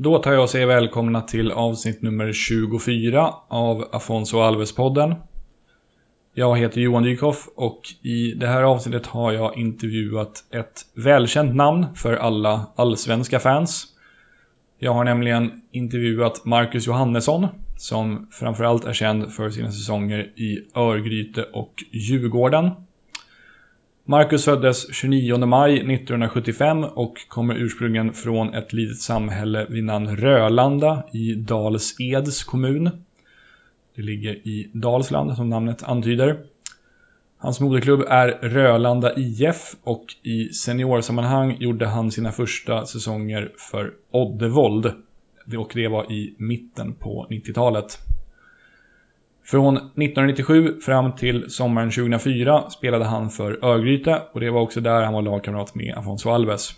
Då tar jag och säger välkomna till avsnitt nummer 24 av Afonso Alves-podden. Jag heter Johan Dykhoff och i det här avsnittet har jag intervjuat ett välkänt namn för alla allsvenska fans. Jag har nämligen intervjuat Marcus Johannesson som framförallt är känd för sina säsonger i Örgryte och Djurgården. Marcus föddes 29 maj 1975 och kommer ursprungligen från ett litet samhälle vid namn Rölanda i Dals-Eds kommun. Det ligger i Dalsland som namnet antyder. Hans moderklubb är Rölanda IF och i seniorsammanhang gjorde han sina första säsonger för Oddevold. Och det var i mitten på 90-talet. Från 1997 fram till sommaren 2004 spelade han för Örgryte och det var också där han var lagkamrat med Afonso Alves.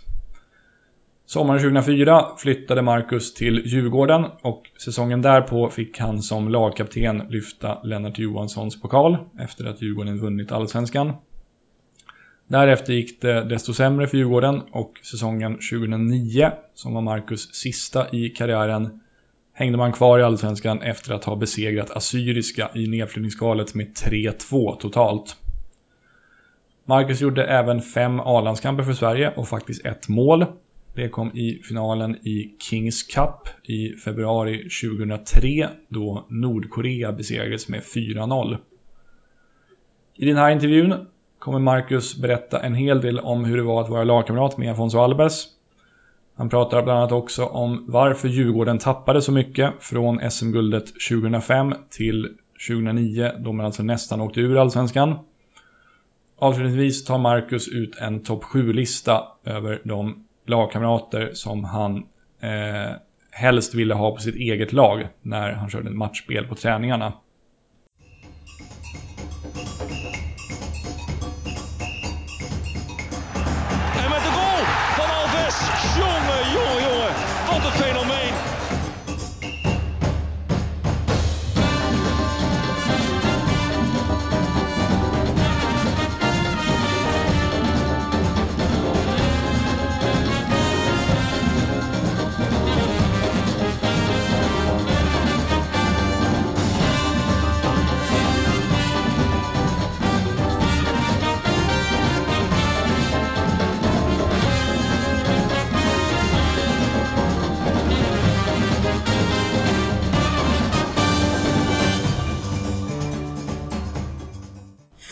Sommaren 2004 flyttade Marcus till Djurgården och säsongen därpå fick han som lagkapten lyfta Lennart Johanssons pokal efter att Djurgården vunnit allsvenskan. Därefter gick det desto sämre för Djurgården och säsongen 2009, som var Marcus sista i karriären, hängde man kvar i Allsvenskan efter att ha besegrat Assyriska i nedflyttningskvalet med 3-2 totalt. Marcus gjorde även fem A-landskamper för Sverige och faktiskt ett mål. Det kom i finalen i Kings Cup i februari 2003 då Nordkorea besegrades med 4-0. I den här intervjun kommer Marcus berätta en hel del om hur det var att vara lagkamrat med Afonso Alves han pratar bland annat också om varför Djurgården tappade så mycket från SM-guldet 2005 till 2009 då man alltså nästan åkte ur Allsvenskan. Avslutningsvis tar Marcus ut en topp 7-lista över de lagkamrater som han eh, helst ville ha på sitt eget lag när han körde matchspel på träningarna.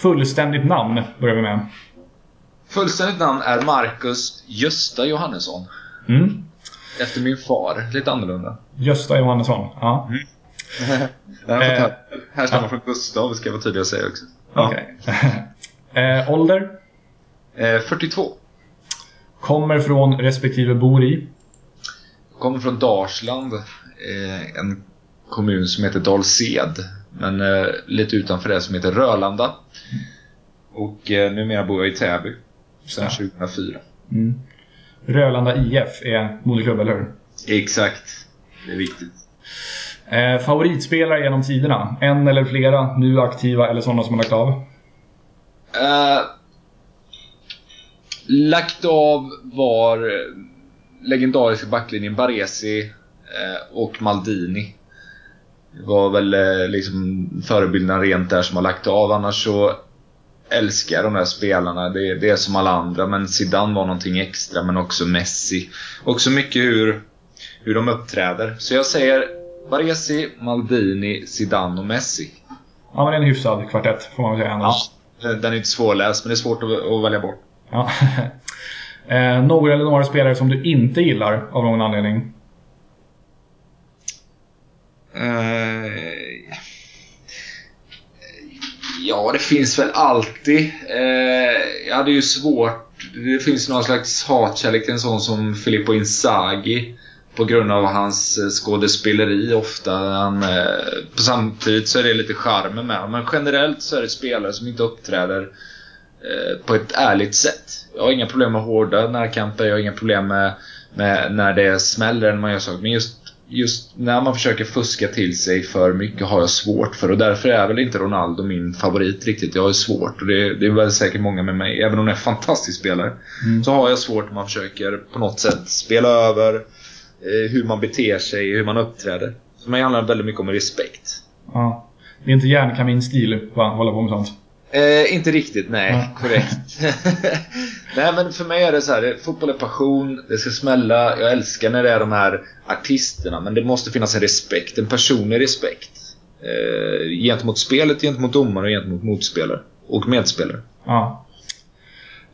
Fullständigt namn börjar vi med. Fullständigt namn är Marcus Gösta Johannesson. Mm. Efter min far. Lite annorlunda. Gösta Johannesson, ja. Mm. här härstammar eh, från Gustav, ska jag vara tydlig att säga också. Okej. Okay. eh, ålder? Eh, 42. Kommer från respektive bor i? Kommer från Dalsland. Eh, en kommun som heter Dalsed. Men eh, lite utanför det som heter Rölanda. Och eh, numera bor jag i Täby. Sedan ja. 2004. Mm. Rölanda IF är moderklubb, eller hur? Exakt. Det är viktigt. Eh, favoritspelare genom tiderna? En eller flera nu aktiva eller sådana som har lagt av? Eh, lagt av var legendariska backlinjen Baresi eh, och Maldini. Var väl eh, liksom förebilderna rent där som har lagt av. Annars så älskar jag de där spelarna. Det, det är som alla andra. Men Zidane var någonting extra. Men också Messi. Också mycket hur, hur de uppträder. Så jag säger Baresi, Maldini, Zidane och Messi. Ja, men det är en hyfsad kvartett får man väl säga. Ja, den är inte svårläst, men det är svårt att, att välja bort. Ja. eh, några eller några spelare som du inte gillar av någon anledning? Eh, ja, det finns väl alltid. Eh, jag hade ju svårt. Det finns någon slags hatkärlek till en sån som Filippo Inzaghi. På grund av hans eh, skådespeleri ofta. Han, eh, på samtidigt så är det lite charmen med honom. Men generellt så är det spelare som inte uppträder eh, på ett ärligt sätt. Jag har inga problem med hårda närkamper. Jag har inga problem med, med när det smäller när man gör saker. Men just just när man försöker fuska till sig för mycket har jag svårt för och därför är väl inte Ronaldo min favorit riktigt. Jag har svårt och det, det är väl säkert många med mig. Även om han är en fantastisk spelare mm. så har jag svårt när man försöker på något sätt spela över eh, hur man beter sig, hur man uppträder. För mig handlar det väldigt mycket om respekt. Ja. Det är inte järnkaminstil va? Hålla på med sånt? Eh, inte riktigt, nej. Korrekt. nej men för mig är det så här, fotboll är passion, det ska smälla. Jag älskar när det är de här artisterna, men det måste finnas en respekt, en personlig respekt. Eh, gentemot spelet, gentemot domare och gentemot motspelare. Och medspelare. Ja.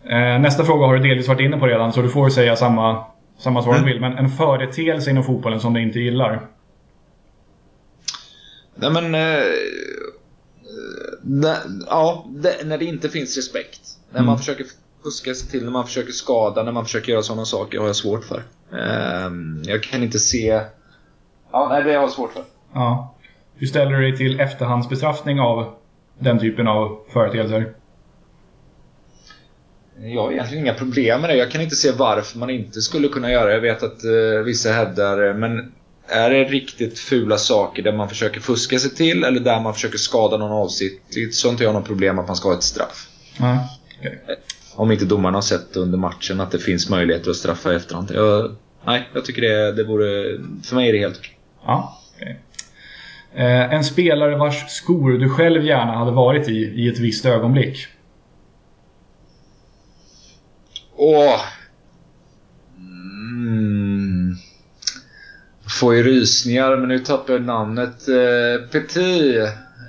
Eh, nästa fråga har du delvis varit inne på redan, så du får säga samma, samma svar mm. du vill. Men en företeelse inom fotbollen som du inte gillar? Nej men... Eh, ja, när det inte finns respekt. När mm. man försöker fuska sig till, när man försöker skada, när man försöker göra sådana saker har jag svårt för. Eh, jag kan inte se... Ja, nej, det har jag svårt för. Ja. Hur ställer du dig till efterhandsbestraffning av den typen av företeelser? Jag har egentligen inga problem med det. Jag kan inte se varför man inte skulle kunna göra det. Jag vet att eh, vissa hävdar men är det riktigt fula saker där man försöker fuska sig till eller där man försöker skada någon avsiktligt så har inte jag något problem att man ska ha ett straff. Mm. Okay. Om inte domarna har sett under matchen att det finns möjligheter att straffa i efterhand. Jag, nej, jag tycker det, det vore... För mig är det helt okej. Ja, okay. eh, en spelare vars skor du själv gärna hade varit i, i ett visst ögonblick? Åh! Mm. Får ju rysningar, men nu tappar jag namnet. Eh, Petit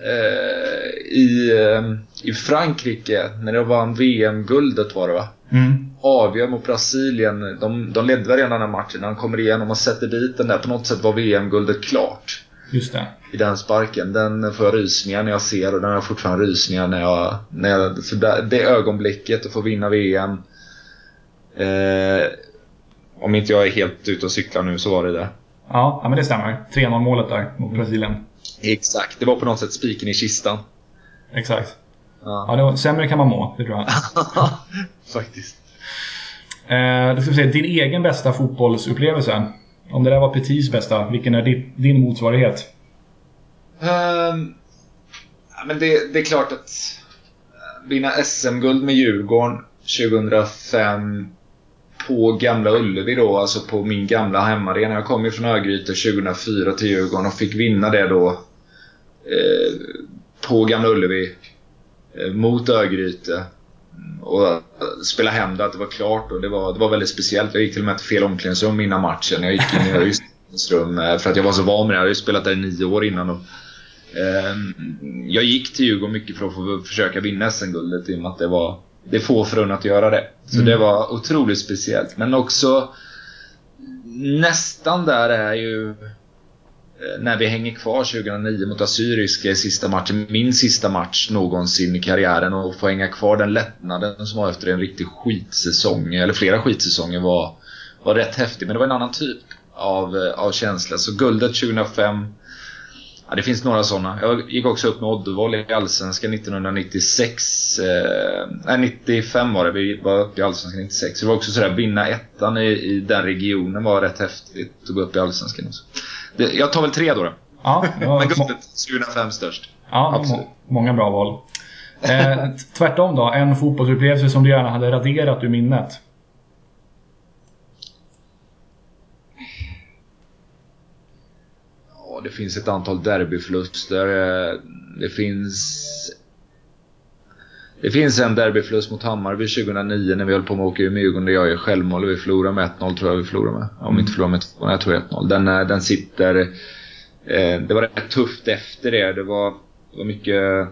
eh, i, eh, i Frankrike, när de vann VM-guldet var det va? Mm. Avgör mot Brasilien. De, de ledde redan den här matchen. Han kommer igenom och sätter dit den där. På något sätt var VM-guldet klart. Just det. I den sparken. Den får jag rysningar när jag ser och den har jag fortfarande rysningar när jag... När jag för det, det ögonblicket att få vinna VM. Eh, om inte jag är helt ute och cyklar nu så var det det. Ja, ja men det stämmer. 3-0 målet där mot Brasilien. Exakt, det var på något sätt spiken i kistan. Exakt. Ja. ja det var, sämre kan man må, det tror jag. Faktiskt. Eh, då ska vi se, din egen bästa fotbollsupplevelse. Om det där var Petits bästa, vilken är din, din motsvarighet? Um, ja, men det, det är klart att eh, vinna SM-guld med Djurgården 2005 på Gamla Ullevi då, alltså på min gamla hemmaarena. Jag kom ju från Örgryte 2004 till Djurgården och fick vinna det då eh, på Gamla Ullevi eh, mot Örgryte. Och eh, spela hem det, att det var klart och det var, det var väldigt speciellt. Jag gick till och med till fel omklädningsrum innan matchen. Jag gick in i Örgrytes rum eh, för att jag var så van med det. Jag hade ju spelat där i nio år innan. Och, eh, jag gick till Djurgården mycket för att få försöka vinna SM-guldet i och med att det var det få förunnat att göra det. Så mm. det var otroligt speciellt. Men också nästan där är ju eh, när vi hänger kvar 2009 mot Assyriska i sista matchen. Min sista match någonsin i karriären och få hänga kvar den lättnaden som var efter en riktig skitsäsong, eller flera skitsäsonger var, var rätt häftig. Men det var en annan typ av, eh, av känsla. Så guldet 2005 Ja, det finns några sådana. Jag gick också upp med Oddevall i Allsvenskan 1996. Eh, nej, 95 var det. Vi var uppe i Allsvenskan 96. det var också sådär, vinna ettan i, i den regionen var rätt häftigt. Att gå upp i Allsvenskan också. Det, jag tar väl tre då. då. Ja, Men guldet 2005 störst. Ja, Absolut. många bra val. Eh, tvärtom då, en fotbollsupplevelse som du gärna hade raderat ur minnet? Det finns ett antal derbyförluster. Eh, det finns... Det finns en derbyförlust mot Hammarby 2009 när vi höll på med att åka ur Djurgården där jag gör självmål och vi förlorar med 1-0 tror jag vi förlorar med. Om vi inte förlorar med 2 jag tror 1-0. Den, eh, den sitter... Eh, det var rätt tufft efter det. Det var, det var mycket,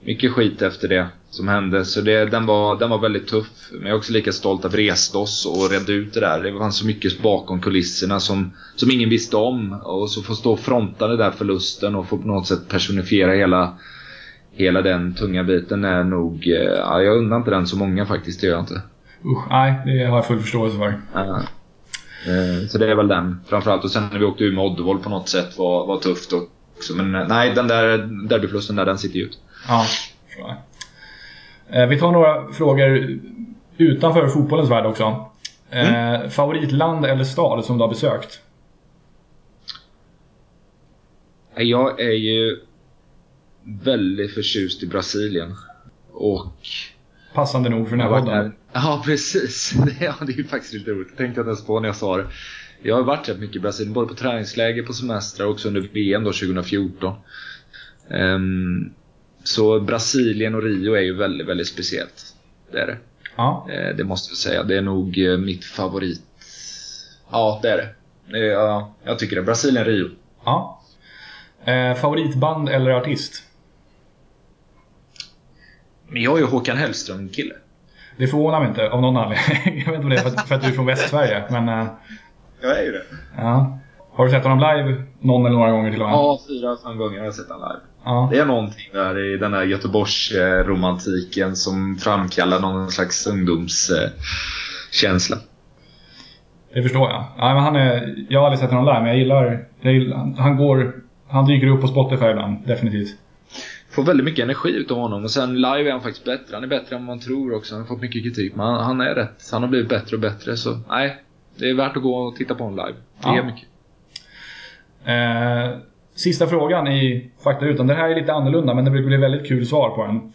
mycket skit efter det som hände. Så det, den, var, den var väldigt tuff. Men jag är också lika stolt att vi reste oss och redde ut det där. Det fanns så mycket bakom kulisserna som, som ingen visste om. Och så få stå och fronta den där förlusten och få på något sätt personifiera hela, hela den tunga biten är nog... Eh, ja, jag undrar inte den så många faktiskt, det gör jag inte. Usch, nej, det har jag full förståelse för. Ja. Eh, så det är väl den framförallt. Och sen när vi åkte ur med Oddevall på något sätt var, var tufft också. Men eh, nej, den där derbyförlusten där, den sitter djupt. Ja, förstår jag. Eh, vi tar några frågor utanför fotbollens värld också. Eh, mm. Favoritland eller stad som du har besökt? Jag är ju väldigt förtjust i Brasilien. Och... Passande nog för den här podden. Ja, precis. Ja, det är ju faktiskt lite roligt. Jag tänkte inte ens på när jag sa det. jag har varit rätt mycket i Brasilien, både på träningsläger, på semestrar och också under VM då 2014. Um, så Brasilien och Rio är ju väldigt, väldigt speciellt. Det är det. Ja. Uh, det måste jag säga. Det är nog uh, mitt favorit. Ja, det är det. Ja, jag tycker det. Brasilien, Rio. Ja. Eh, favoritband eller artist? Men jag är ju Håkan Hellström-kille. Det förvånar mig inte av någon anledning. jag vet inte om det är för att, för att du är från Västsverige, men... Eh, jag är ju det. Ja. Har du sett honom live någon eller några gånger till och med? Ja, fyra, fem gånger har jag sett honom live. Ja. Det är någonting där i den här Göteborgsromantiken som framkallar någon slags ungdomskänsla. Det förstår jag. Ja, men han är, jag har aldrig sett honom live, men jag gillar... Jag gillar han, går, han dyker upp på Spotify ibland, definitivt. Får väldigt mycket energi utav honom och sen live är han faktiskt bättre. Han är bättre än man tror också. Han har fått mycket kritik, men han, han är rätt. Han har blivit bättre och bättre, så nej. Det är värt att gå och titta på honom live. Det Ja. är mycket. Eh, sista frågan i faktarutan. Den här är lite annorlunda, men det blir väldigt kul svar på den.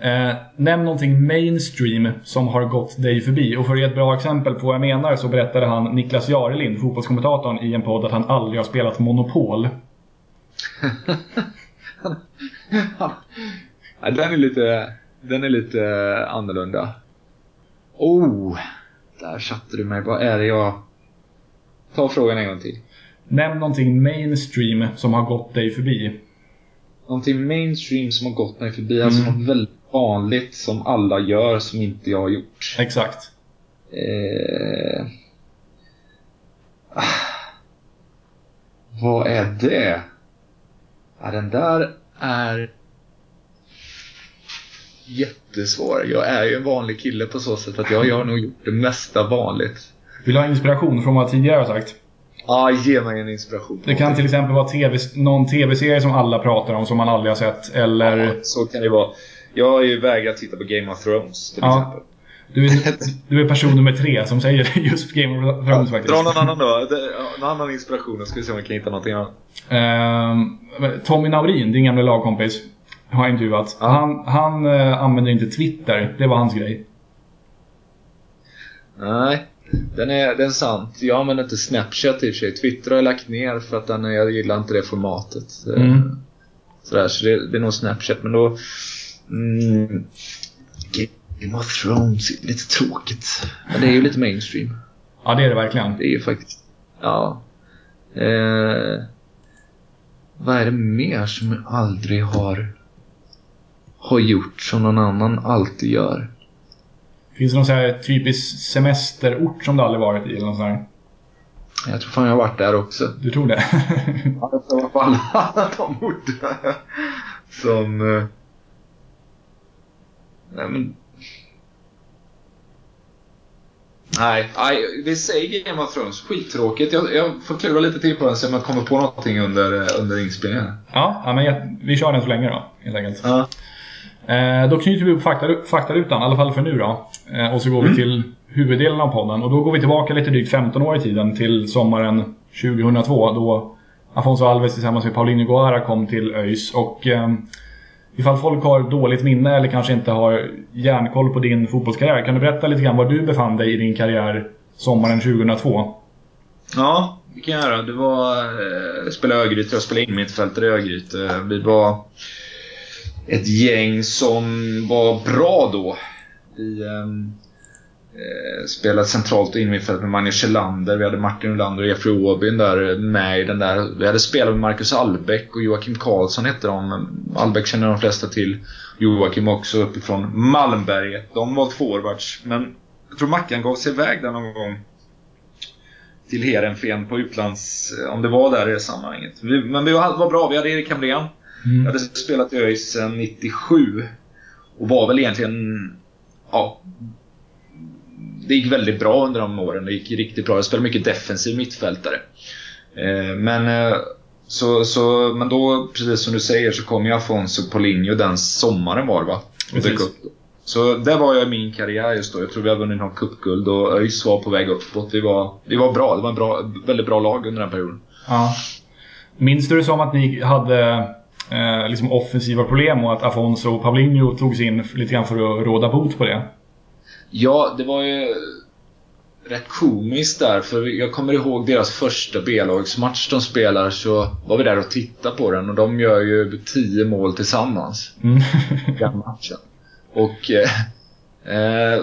Eh, nämn någonting mainstream som har gått dig förbi. Och för att ge ett bra exempel på vad jag menar så berättade han Niklas Jarelind, fotbollskommentatorn, i en podd att han aldrig har spelat Monopol. Ja, den är lite, den är lite eh, annorlunda. Oh! Där satte du mig. Vad är det jag... Ta frågan en gång till. Nämn någonting mainstream som har gått dig förbi. Någonting mainstream som har gått mig förbi. Alltså Mm. något väldigt vanligt som alla gör som inte jag har gjort. Exakt. Eh... Ah. Vad är det? Ja, den där är jättesvår. Jag är ju en vanlig kille på så sätt att jag har nog gjort det mesta vanligt. Vill du ha inspiration från vad jag tidigare har sagt? Ja, ge mig en inspiration. Det kan till exempel vara TV, någon TV-serie som alla pratar om som man aldrig har sett. Eller... Ja, så kan det vara. Jag har ju vägrat titta på Game of Thrones till Ja. exempel. Du är, du är person nummer tre som säger just Game of Thrones faktiskt. Dra någon annan då. Någon annan inspiration. Då ska vi se om vi kan hitta någonting annat. Ehm, Tommy Naurin, din gamla lagkompis, har jag intervjuat. Han, han eh, använder inte Twitter. Det var hans grej. Nej, den är, den är sant. Jag använder inte Snapchat i och för sig. Twitter har jag lagt ner för att den, jag gillar inte det formatet. Eh, Mm. Sådär, så det, det är nog Snapchat. Men då... Mm, Game of Thrones är lite tråkigt. Men det är ju lite mainstream. Ja, det är det verkligen. Det är ju faktiskt... Ja. Eh, vad är det mer som jag aldrig har, har gjort som någon annan alltid gör? Finns det någon så här typisk semesterort som du aldrig varit i? Eller här? Jag tror fan jag har varit där också. Du tror det? Ja, jag tror på alla, de orterna som... eh, Nej, men... Nej, nej, vi säger Game of Thrones. Skittråkigt. Jag, jag får klura lite till på den så om jag kommer på någonting under, eh, under inspelningen. ja, ja, men jag, vi kör den så länge då, helt enkelt. Ja. Eh, då knyter vi upp fakta, faktarutan, i alla fall för nu då. Eh, och så går vi till huvuddelen av podden. Och då går vi tillbaka lite drygt 15 år i tiden till sommaren 2002 då Afonso Alves tillsammans med Paulinho Guara kom till ÖIS. Och eh, ifall folk har dåligt minne eller kanske inte har järnkoll på din fotbollskarriär, kan du berätta lite grann var du befann dig i din karriär sommaren 2002? Ja, det kan jag göra. Det var... Eh, jag spelade Örgryte. Jag spelade in mittfältare i Örgryte. Vi var ett gäng som var bra då. Vi ehm, eh, spelade centralt och innermittfält med Magnus Kjellander. Vi hade Martin Olander och Jeffrey Åbyn där med i den där. Vi hade spelat med Marcus Albeck och Joakim Karlsson hette de. Albeck känner de flesta till. Joakim också uppifrån Malmberget. De var forwards. Men jag tror Mackan gav sig iväg där någon gång till Heerenveen på utlands... Om det var där i det sammanhanget. Vi, men vi var, var bra. Vi hade Erik Hamrén. Jag hade spelat i ÖIS sedan 97. Och var väl egentligen... Ja. Det gick väldigt bra under de åren. Det gick riktigt bra. Jag spelade mycket defensiv mittfältare. Eh, men... Eh, så, så, men då, precis som du säger, så kom ju Afonso Paulinho den sommaren var det va? Precis. Så där var jag i min karriär just då. Jag tror vi har vunnit någon cupguld och ÖIS var på väg uppåt. Vi var, vi var bra. Det var en bra, väldigt bra lag under den perioden. Ja. Minns du det som att ni hade eh, liksom offensiva problem och att Afonso och Paulinho togs in lite grann för att råda bot på det? Ja, det var ju... rätt komiskt där, för jag kommer ihåg deras första B-lagsmatch de spelar så var vi där och tittade på den och de gör ju 10 mål tillsammans. Mm. den matchen. Och... Eh, eh,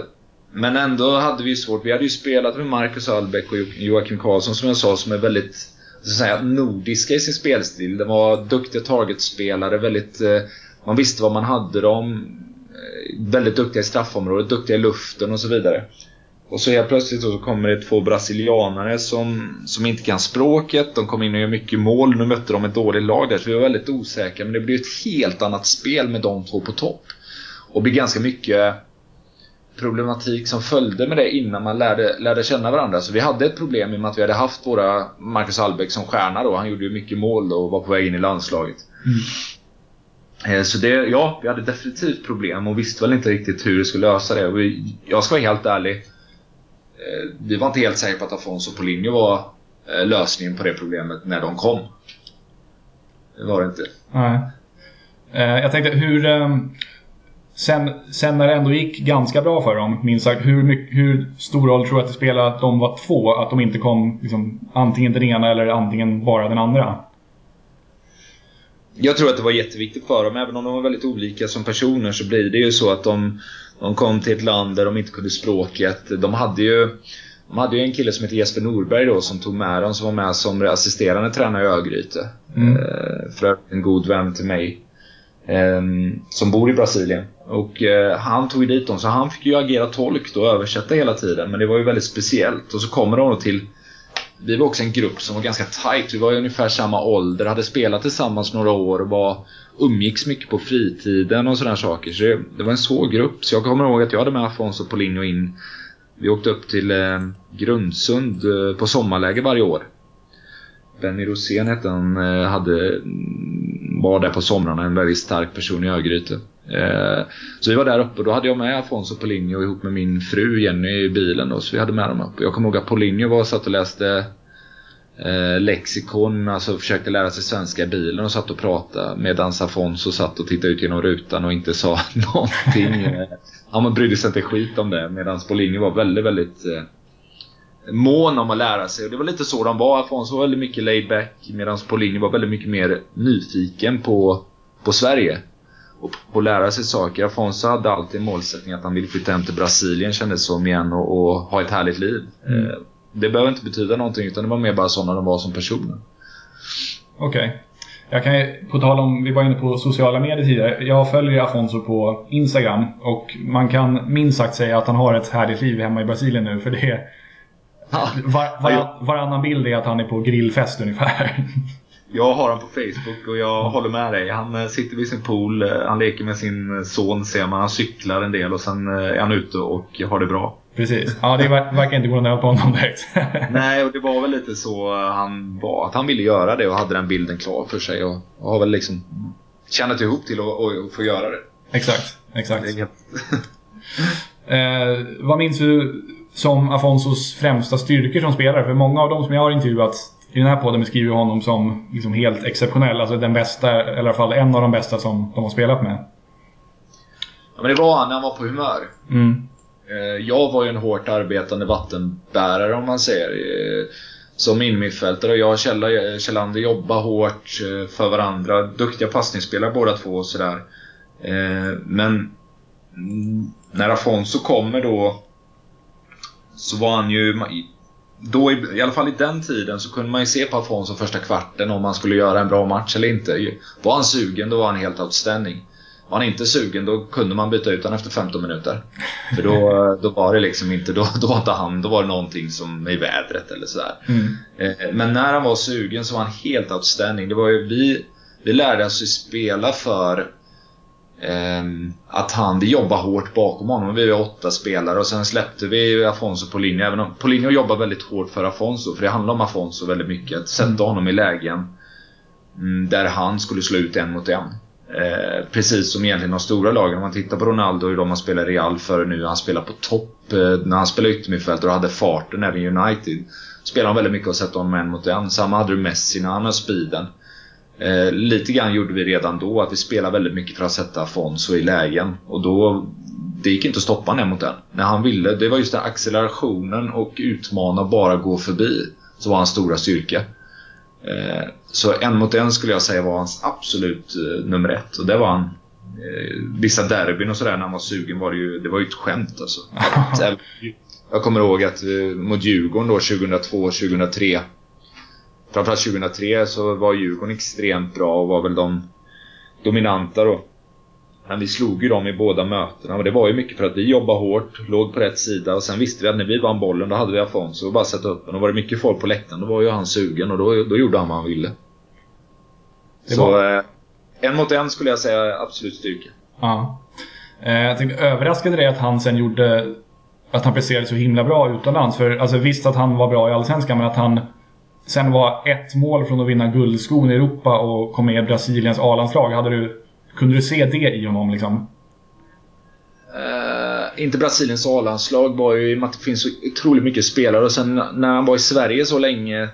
men ändå hade vi svårt. Vi hade ju spelat med Marcus Albeck och Joakim Karlsson som jag sa som är väldigt säga, nordiska i sin spelstil. De var duktiga targetspelare, väldigt... Eh, man visste vad man hade dem. Eh, väldigt duktiga i straffområdet, duktiga i luften och så vidare. Och så helt plötsligt så kommer det två brasilianare som, som inte kan språket. De kom in och gör mycket mål. Nu mötte de ett dåligt lag där, så vi var väldigt osäkra. Men det blev ett helt annat spel med de två på topp. Och det blev ganska mycket problematik som följde med det innan man lärde, lärde känna varandra. Så vi hade ett problem i och med att vi hade haft våra Marcus Albeck som stjärna då. Han gjorde ju mycket mål då och var på väg in i landslaget. Mm. Så det, ja, vi hade definitivt problem och visste väl inte riktigt hur vi skulle lösa det. Och vi, jag ska vara helt ärlig. Eh, vi var inte helt säkra på att Afonso Polinho var eh, lösningen på det problemet när de kom. Det var det inte. Nej. Jag tänkte, hur, Sen, sen när det ändå gick ganska bra för dem, minst sagt, hur, mycket, hur stor roll tror du att det spelade att de var två? Att de inte kom liksom, antingen den ena eller antingen bara den andra? Jag tror att det var jätteviktigt för dem. Även om de var väldigt olika som personer så blir det ju så att de, de kom till ett land där de inte kunde språket. De hade ju, de hade ju en kille som heter Jesper Norberg då som tog med dem, som var med som assisterande tränare i Örgryte. Mm. Eh, för en god vän till mig. Ehm, som bor i Brasilien. Och eh, han tog ju dit dem, så han fick ju agera tolk då och översätta hela tiden. Men det var ju väldigt speciellt. Och så kommer de till... Vi var också en grupp som var ganska tight. Vi var i ungefär samma ålder, hade spelat tillsammans några år och var, umgicks mycket på fritiden och sådana saker. Så det, det, var en svår grupp. Så jag kommer ihåg att jag hade med Afonso Polinho in. Vi åkte upp till eh, Grundsund eh, på sommarläger varje år. Benny Rosén hette han, eh, hade, var där på somrarna, en väldigt stark person i Örgryte. Eh, så vi var där uppe och då hade jag med Afonso Polinho ihop med min fru Jenny i bilen då, så vi hade med dem upp. Jag kommer ihåg att Polinho var och satt och läste eh, lexikon, alltså försökte lära sig svenska i bilen och satt och pratade medan Afonso satt och tittade ut genom rutan och inte sa någonting. Han brydde sig inte skit om det medan Polinho var väldigt, väldigt eh, mån om att lära sig. Och det var lite så de var. Afonso var väldigt mycket laid back medan Polinho var väldigt mycket mer nyfiken på, på Sverige och, och lära sig saker. Afonso hade alltid en målsättning att han ville flytta hem till Brasilien kändes som igen och, och ha ett härligt liv. Mm. Eh, det behöver inte betyda någonting utan det var mer bara sådana de var som personer. Okej. Okay. Jag kan på tal om, vi var inne på sociala medier tidigare. Jag följer Afonso på Instagram och man kan minst sagt säga att han har ett härligt liv hemma i Brasilien nu för det var, var, varannan bild är att han är på grillfest ungefär. Jag har honom på Facebook och jag håller med dig. Han eh, sitter vid sin pool, eh, han leker med sin eh, son ser man. Han cyklar en del och sen är han ute och har det bra. Precis. Ja, det verkar inte gå något på honom direkt. Nej, och det var väl lite så han var. Att han ville göra det och hade den bilden klar för sig. Och, och har väl liksom tjänat ihop till att få göra det. Exakt, exakt. Det eh, vad minns du som Afonsos främsta styrkor som spelare? För många av dem som jag har intervjuat i den här podden beskriver honom som liksom helt exceptionell. Alltså den bästa, eller i alla fall en av de bästa som de har spelat med. Ja, men det var han när han var på humör. Mm. Eh, jag var ju en hårt arbetande vattenbärare om man säger. Eh, som innermittfältare och jag och Kjellander jobbar hårt eh, för varandra. Duktiga passningsspelare båda två och sådär. Men när Afonso kommer då så var han ju då, i alla fall i den tiden, så kunde man ju se på Afonso första kvarten om han skulle göra en bra match eller inte. Var han sugen, då var han helt outstanding. Var han inte sugen, då kunde man byta ut honom efter 15 minuter. För då, då var det liksom inte, då, då var inte han, då var det någonting som i vädret eller sådär. Mm. Eh, men när han var sugen så var han helt outstanding. Det var ju, vi, vi lärde oss ju spela för att han, vi jobbar hårt bakom honom. Vi är åtta spelare och sen släppte vi Afonso på linje. Även om Polinho jobbar väldigt hårt för Afonso, för det handlar om Afonso väldigt mycket. Att sätta mm. honom i lägen mm, där han skulle slå ut en mot en. Eh, precis som egentligen de stora lagen. Om man tittar på Ronaldo och de han spelar i Real före nu. Han spelar på topp. Eh, när han spelade yttermittfältare och hade farten även i United. Spelade han väldigt mycket och sätta honom en mot en. Samma hade du Messi när han har speeden. Eh, lite grann gjorde vi redan då att vi spelade väldigt mycket för att sätta Afonso i lägen. Och då det gick inte att stoppa en mot en. När han ville, det var just den accelerationen och utmana bara gå förbi. Som var hans stora styrka. Eh, så en mot en skulle jag säga var hans absolut eh, nummer ett. Och det var han. Eh, vissa derbyn och sådär när han var sugen var det ju, det var ju ett skämt alltså. jag kommer ihåg att mot Djurgården då 2002, 2003. Framförallt 2003 så var Djurgården extremt bra och var väl de dominanta då. Men vi slog ju dem i båda mötena och det var ju mycket för att vi jobbade hårt, låg på rätt sida och sen visste vi att när vi vann bollen då hade vi Afonso och bara sätta upp den. Och var det mycket folk på läktaren då var ju han sugen och då, då gjorde han vad han ville. Så eh, en mot en skulle jag säga absolut styrka. Ja. Eh, jag tänkte, överraskade det att han sen gjorde att han presterade så himla bra utomlands? För alltså, visst att han var bra i Allsvenskan men att han sen var ett mål från att vinna guldskon i Europa och kom med i Brasiliens A-landslag. Du kunde du se det i honom liksom? Uh, inte Brasiliens A-landslag var ju i och med att det finns så otroligt mycket spelare och sen när han var i Sverige så länge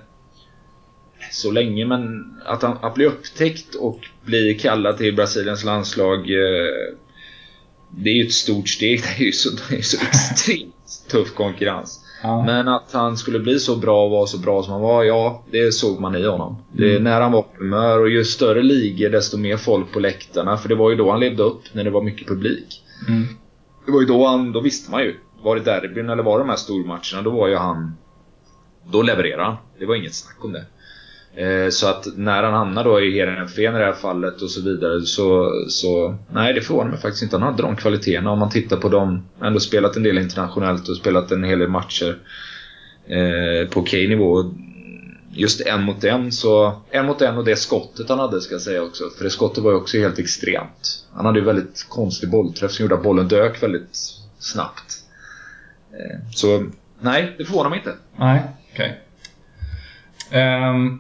så länge men att han att bli upptäckt och bli kallad till Brasiliens landslag uh, det är ju ett stort steg. Det är ju så, det är så extremt tuff konkurrens. Ja. Men att han skulle bli så bra och vara så bra som han var, ja, det såg man i honom. Det, mm. När han var på humör och ju större ligor desto mer folk på läktarna. För det var ju då han levde upp, när det var mycket publik. Mm. Det var ju då han, då visste man ju. Var det derbyn eller var det de här stormatcherna, då var ju han... Då levererade han. Det var inget snack om det. Eh, så att när han hamnar då i Heerenveen i det här fallet och så vidare så, så nej det förvånar mig faktiskt inte. Han hade de kvaliteterna om man tittar på dem. Ändå spelat en del internationellt och spelat en hel del matcher eh, på okej nivå. Just en mot en så, en mot en och det skottet han hade ska jag säga också. För det skottet var ju också helt extremt. Han hade ju väldigt konstig bollträff som gjorde att bollen dök väldigt snabbt. Eh, så nej, det förvånar mig inte. Nej, okej. Okay. Um,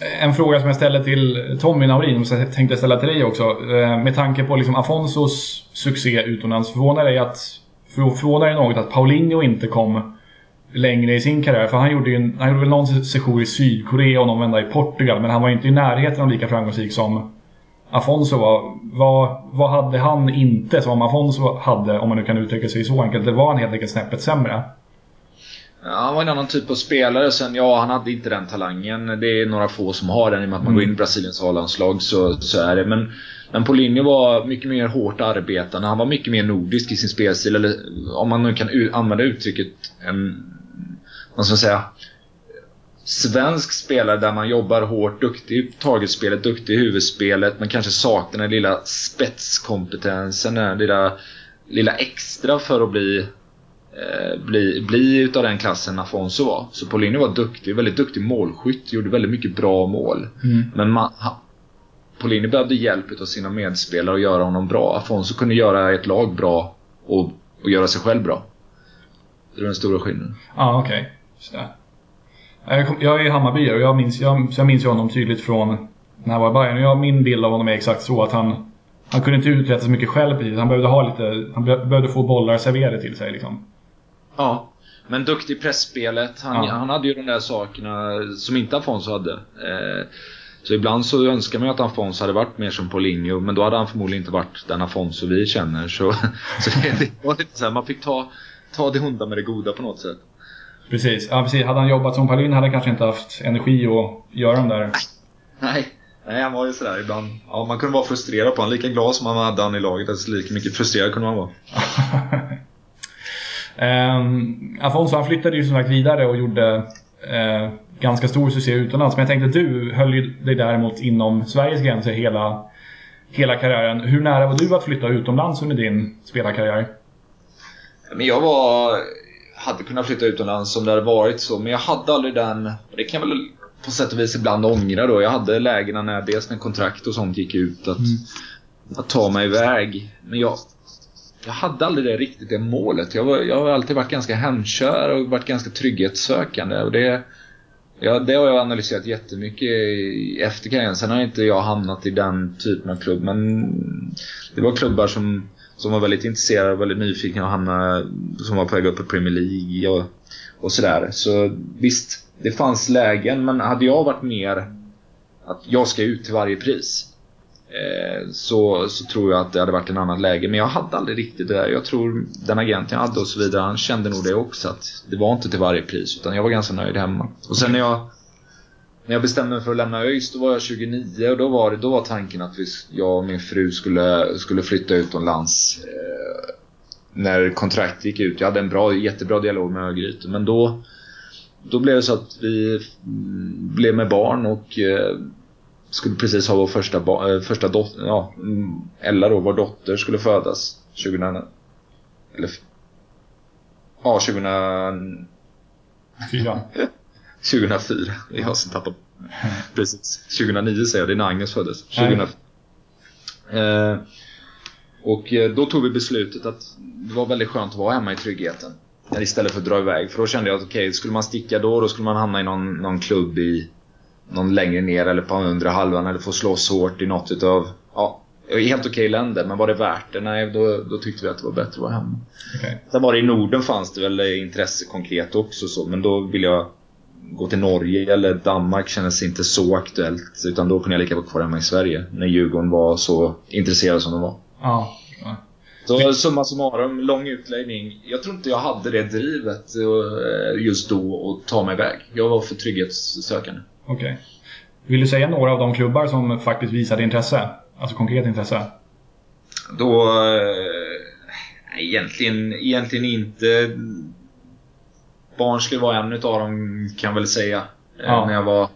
en fråga som jag ställde till Tommy Naurin, som jag tänkte ställa till dig också. Eh, med tanke på liksom Afonsos succé utomlands, förvånar det att förvånar dig något att Paulinho inte kom längre i sin karriär? För han gjorde ju han gjorde väl någon session i Sydkorea och någon vända i Portugal, men han var ju inte i närheten av lika framgångsrik som Afonso var. Vad, vad hade han inte som Afonso hade, om man nu kan uttrycka sig så enkelt? Det var han helt enkelt snäppet sämre? Ja, han var en annan typ av spelare. Sen, ja, han hade inte den talangen. Det är några få som har den. I och med att man mm. går in i Brasiliens A-landslag så, så är det. Men, men Paulinho var mycket mer hårt arbetande. Han var mycket mer nordisk i sin spelstil. Eller om man nu kan använda uttrycket en... Vad ska man säga? Svensk spelare där man jobbar hårt, duktig i targetspelet, duktig i huvudspelet men kanske saknar den lilla spetskompetensen, den lilla, lilla extra för att bli bli, bli utav den klassen Afonso var. Så Paulinho var duktig, väldigt duktig målskytt, gjorde väldigt mycket bra mål. Mm. Men man, Paulinho behövde hjälp av sina medspelare att göra honom bra. Afonso kunde göra ett lag bra och, och göra sig själv bra. Det är den stora skillnaden. Ja, ah, okej. Okay. Jag, jag är Hammarby och jag minns, jag, jag minns honom tydligt från när han var i Bayern. Jag, min bild av honom är exakt så att han, han kunde inte uträtta så mycket själv precis. Han behövde, ha lite, han behövde få bollar serverade till sig. Liksom. Ja. Men duktig i pressspelet. Han, ja. han hade ju de där sakerna som inte Afonso hade. Eh, så ibland så önskar man ju att Afonso hade varit mer som Paulinho, men då hade han förmodligen inte varit den Afonso vi känner. Så, så det var lite så här, man fick ta, ta det onda med det goda på något sätt. Precis. Ja, precis. Hade han jobbat som Paulinho hade han kanske inte haft energi att göra de där... Nej. Nej, han var ju sådär ibland. Ja, man kunde vara frustrerad på honom. Lika glad som man hade han i laget, alltså lika mycket frustrerad kunde man vara. Um, Afonso han flyttade ju som sagt vidare och gjorde uh, ganska stor succé utomlands. Men jag tänkte att du höll ju dig däremot inom Sveriges gränser hela, hela karriären. Hur nära var du att flytta utomlands under din spelarkarriär? Men jag var... Hade kunnat flytta utomlands om det hade varit så, men jag hade aldrig den... Det kan jag väl på sätt och vis ibland ångra då. Jag hade lägena när dels när kontrakt och sånt gick ut att, mm. att ta mig iväg. Men jag, jag hade aldrig det riktigt det målet. Jag, var, jag har alltid varit ganska hemkör och varit ganska trygghetssökande. Och det, ja, det har jag analyserat jättemycket efter karriären. Sen har inte jag hamnat i den typen av klubb. Men det var klubbar som, som var väldigt intresserade och väldigt nyfikna och hamna, som var på väg upp i Premier League och, och sådär. Så visst, det fanns lägen. Men hade jag varit mer att jag ska ut till varje pris Eh, så, så tror jag att det hade varit en annan läge. Men jag hade aldrig riktigt det där. Jag tror den agenten jag hade och så vidare, han kände nog det också. Att det var inte till varje pris, utan jag var ganska nöjd hemma. Och sen när jag, när jag bestämde mig för att lämna ÖIS, då var jag 29 och då var, det, då var tanken att vi, jag och min fru skulle, skulle flytta utomlands. Eh, när kontraktet gick ut. Jag hade en bra, jättebra dialog med Örgryte, men då då blev det så att vi mm, blev med barn och eh, skulle precis ha vår första, eh, första dotter, ja, mm, Ella då, vår dotter skulle födas 2000, eller ja, 2000 Fyra. 2004. Det är jag som tappar. Precis. 2009 säger jag, det är när Agnes föddes. 2004. Eh, och eh, då tog vi beslutet att det var väldigt skönt att vara hemma i tryggheten. Istället för att dra iväg. För då kände jag att okej, okay, skulle man sticka då, då skulle man hamna i någon, någon klubb i någon längre ner eller på undre halvan eller få slåss hårt i något utav, ja, helt okej okay länder. Men var det värt det? Nej, då, då tyckte vi att det var bättre att vara hemma. Okay. Sen var det i Norden fanns det väl intresse konkret också så, men då ville jag gå till Norge eller Danmark kändes inte så aktuellt. Utan då kunde jag lika vara kvar hemma i Sverige. När Djurgården var så intresserad som de var. Ja. Så summa summarum, lång utläggning. Jag tror inte jag hade det drivet eh, just då att ta mig iväg. Jag var för trygghetssökande. Okej. Okay. Vill du säga några av de klubbar som faktiskt visade intresse? Alltså konkret intresse? Då... Eh, egentligen, egentligen inte. Barnsley var en utav dem kan jag väl säga. Eh, ja. När jag var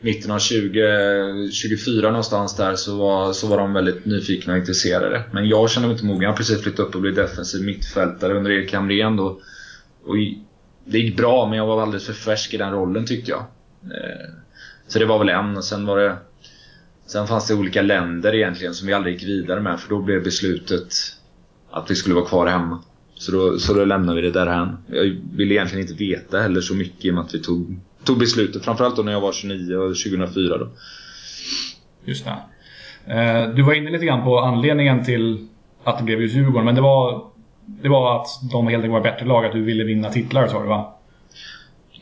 mitten av 20, 24 någonstans där så var, så var de väldigt nyfikna och intresserade. Men jag kände mig inte mogen. Jag har precis flyttat upp och blivit defensiv mittfältare under Erik Hamrén då. Och det gick bra, men jag var alldeles för färsk i den rollen tyckte jag. Eh, så det var väl en. Och sen var det... Sen fanns det olika länder egentligen som vi aldrig gick vidare med för då blev beslutet att vi skulle vara kvar hemma. Så då, så då lämnade vi det därhän. Jag ville egentligen inte veta heller så mycket i och med att vi tog tog beslutet. Framförallt då när jag var 29 och 2004 då. Just det. Eh, du var inne lite grann på anledningen till att det blev just Djurgården, men det var, det var att de helt enkelt var bättre lag, att du ville vinna titlar sa du va?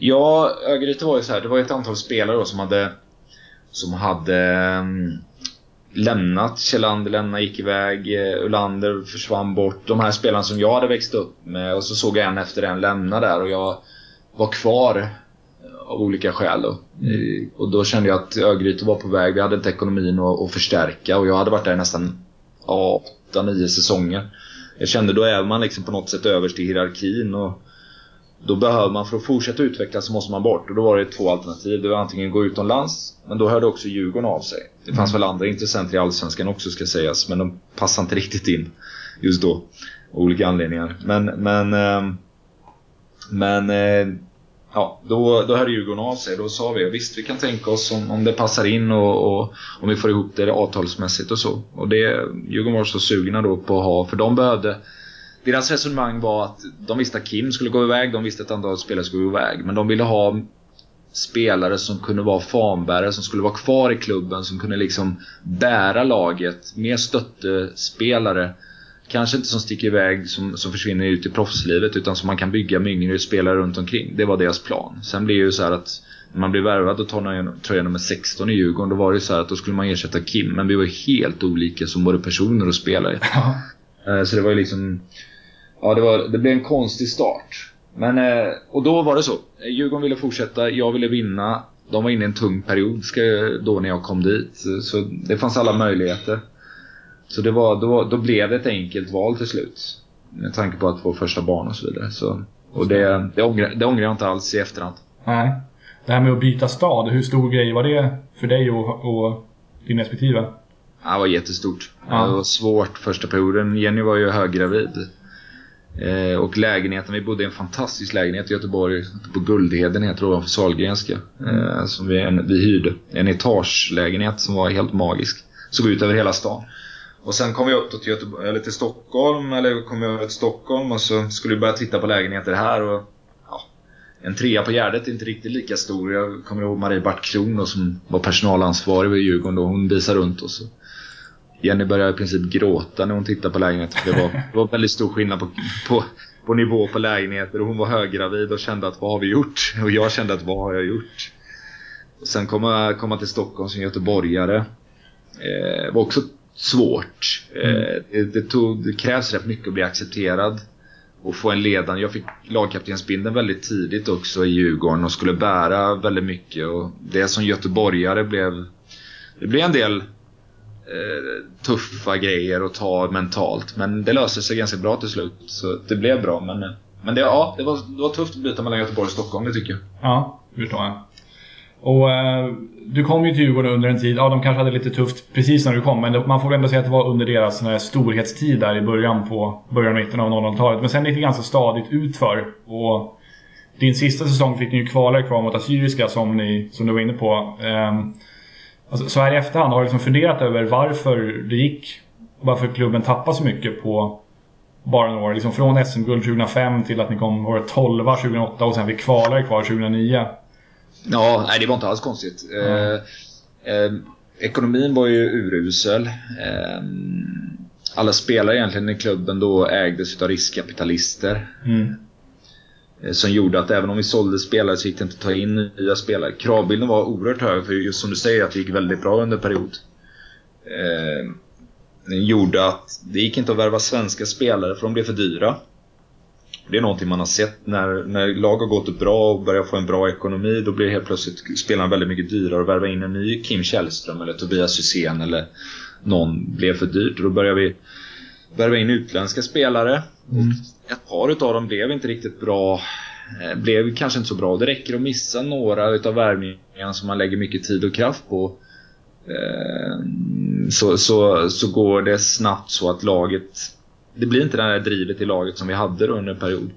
Ja, Örgryte var ju så här, det var ett antal spelare då som hade som hade um, lämnat. Kjellander lämnade, gick iväg. Ulander försvann bort. De här spelarna som jag hade växt upp med. Och så såg jag en efter en lämna där och jag var kvar av olika skäl. Då. Mm. Och då kände jag att Örgryte var på väg. Vi hade inte ekonomin att, att förstärka och jag hade varit där nästan 8-9 säsonger. Jag kände då är man liksom på något sätt överst i hierarkin och då behöver man, för att fortsätta utvecklas så måste man bort. Och då var det två alternativ. Det var antingen gå utomlands, men då hörde också Djurgården av sig. Det fanns mm. väl andra intressenter i Allsvenskan också ska sägas, men de passade inte riktigt in just då. Av olika anledningar. Men, men, eh, men eh, ja, då, då hörde Djurgården av sig. Då sa vi visst, vi kan tänka oss om, om det passar in och, och om vi får ihop det avtalsmässigt och så. Och det Djurgården var så sugna då på att ha, för de behövde deras resonemang var att de visste att Kim skulle gå iväg, de visste att ett antal spelare skulle gå iväg. Men de ville ha spelare som kunde vara fanbärare, som skulle vara kvar i klubben, som kunde liksom bära laget. Mer stöttespelare Kanske inte som sticker iväg, som, som försvinner ut i proffslivet, utan som man kan bygga med yngre spelare runt omkring. Det var deras plan. Sen blir det ju så att när man blir värvad och tar tröja nummer 16 i Djurgården, då var det så att då skulle man ersätta Kim. Men vi var helt olika som både personer och spelare. Eh, så det var ju liksom... Ja, det, var, det blev en konstig start. Men, eh, och då var det så. Djurgården ville fortsätta, jag ville vinna. De var inne i en tung period då när jag kom dit. Så det fanns alla möjligheter. Så det var, då, då blev det ett enkelt val till slut. Med tanke på att få första barn och så vidare. Så, och det, det, ångrar, det ångrar jag inte alls i efterhand. Nej. Det här med att byta stad, hur stor grej var det för dig och, och din respektive? det var jättestort. Ja. Det var svårt första perioden. Jenny var ju höggravid. Eh, och lägenheten, vi bodde i en fantastisk lägenhet i Göteborg, på Guldheden heter det ovanför Sahlgrenska. Eh, som vi, en, vi hyrde. En etagelägenhet som var helt magisk. Såg ut över hela stan. Och sen kom vi upp till, Göteborg, eller till Stockholm, eller kom jag över till Stockholm och så skulle vi börja titta på lägenheter här och ja, en trea på Gärdet är inte riktigt lika stor. Jag kommer ihåg Marie Bart Kron som var personalansvarig vid Djurgården då. Hon visade runt och så Jenny började i princip gråta när hon tittade på lägenheten. Det var, det var väldigt stor skillnad på, på, på nivå på lägenheter och hon var höggravid och kände att vad har vi gjort? Och jag kände att vad har jag gjort? Och sen komma, komma till Stockholm som göteborgare Eh, var också svårt. Mm. Eh, det, det, tog, det krävs rätt mycket att bli accepterad och få en ledande. Jag fick lagkaptensbindeln väldigt tidigt också i Djurgården och skulle bära väldigt mycket. Och det som göteborgare blev... Det blev en del Eh, tuffa grejer att ta mentalt. Men det löste sig ganska bra till slut. Så det blev bra. Men, men det, ja, det, var, det var tufft att byta mellan Göteborg och Stockholm, det tycker jag. Ja, det förstår jag. Och eh, du kom ju till Djurgården under en tid, ja de kanske hade lite tufft precis när du kom, men man får väl ändå säga att det var under deras här, storhetstid där i början på början och mitten av 00-talet. Men sen gick det ganska stadigt utför. Och din sista säsong fick ni ju kvala kvar mot Assyriska som, ni, som du var inne på. Eh, alltså, så här i efterhand, har du liksom funderat över varför det gick, varför klubben tappade så mycket på bara några år? Liksom från SM-guld 2005 till att ni kom var 12 2008 och sen fick kvala kvar 2009. Ja, nej det var inte alls konstigt. Mm. Eh, ekonomin var ju urusel. Eh, alla spelare egentligen i klubben då ägdes av riskkapitalister. Mm. Eh, som gjorde att även om vi sålde spelare så gick det inte att ta in nya spelare. Kravbilden var oerhört hög för just som du säger att det gick väldigt bra under period. Eh, den gjorde att det gick inte att värva svenska spelare för de blev för dyra. Det är någonting man har sett när, när lag har gått bra och börjar få en bra ekonomi. Då blir helt plötsligt spelarna väldigt mycket dyrare. Att värva in en ny Kim Källström eller Tobias Hysén eller någon blev för dyrt. Då börjar vi värva in utländska spelare. Mm. Ett par utav dem blev inte riktigt bra. Eh, blev kanske inte så bra. Det räcker att missa några utav värvningarna som man lägger mycket tid och kraft på. Eh, så, så, så går det snabbt så att laget det blir inte det här drivet i laget som vi hade då under en period.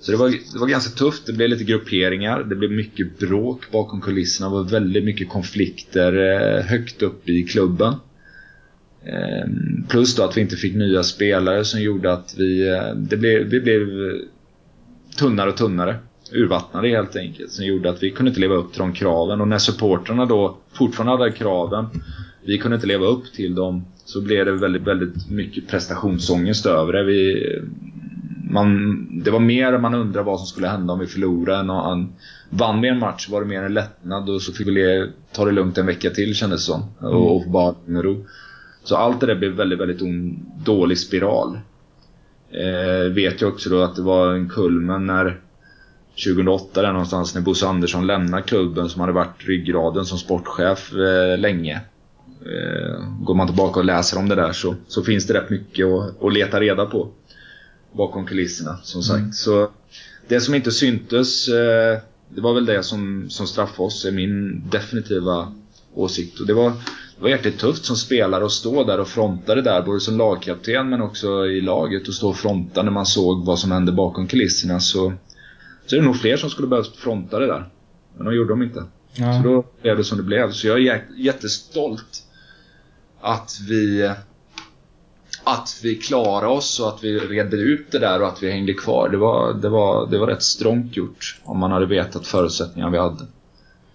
Så det var, det var ganska tufft. Det blev lite grupperingar. Det blev mycket bråk bakom kulisserna. Det var väldigt mycket konflikter eh, högt upp i klubben. Ehm, plus då att vi inte fick nya spelare som gjorde att vi, eh, det blev, vi blev eh, tunnare och tunnare. Urvattnade helt enkelt. Som gjorde att vi kunde inte leva upp till de kraven. Och när supportrarna då fortfarande hade kraven. Vi kunde inte leva upp till dem så blev det väldigt, väldigt mycket prestationsångest över det. Vi, eh, man, det var mer man undrade vad som skulle hända om vi förlorade. Än han, vann vi en match var det mer en lättnad och så fick vi ta det lugnt en vecka till kändes det som. Och, och bara ro. Så allt det där blev väldigt, väldigt on, dålig spiral. Eh, vet jag också då att det var en kulmen när 2008 där någonstans när Bosse Andersson lämnar klubben som hade varit ryggraden som sportchef eh, länge. Eh, går man tillbaka och läser om det där så, så finns det rätt mycket att, att leta reda på. Bakom kulisserna som sagt. Mm. Så det som inte syntes, eh, det var väl det som, som straffade oss, är min definitiva åsikt. Och det var, det var jäkligt tufft som spelare att stå där och fronta det där, både som lagkapten men också i laget och stå och fronta när man såg vad som hände bakom kulisserna. Så, så är det nog fler som skulle behövt fronta det där. Men de gjorde de inte. Ja. Så då blev det som det blev. Så jag är jättestolt att vi att vi klarade oss och att vi redde ut det där och att vi hängde kvar. Det var, det var, det var rätt strångt gjort om man hade vetat förutsättningarna vi hade.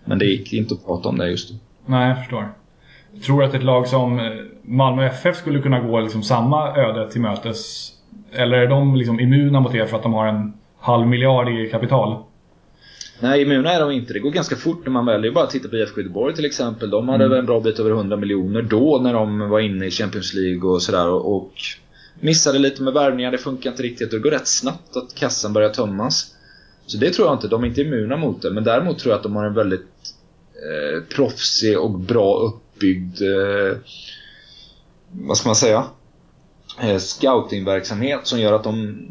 Men det gick inte att prata om det just då. Nej, jag förstår. Tror att ett lag som eh, Malmö FF skulle kunna gå liksom samma öde till mötes? Eller är de liksom immuna mot det för att de har en halv miljard i kapital? Nej, immuna är de inte. Det går ganska fort när man väljer. Bara titta på IFK Göteborg till exempel. De hade mm. en bra bit över 100 miljoner då när de var inne i Champions League och sådär. Och, och missade lite med värvningar. Det funkar inte riktigt. Och det går rätt snabbt att kassan börjar tömmas. Så det tror jag inte. De är inte immuna mot det. Men däremot tror jag att de har en väldigt eh, proffsig och bra uppbyggd eh, vad ska man säga? Eh, scoutingverksamhet som gör att de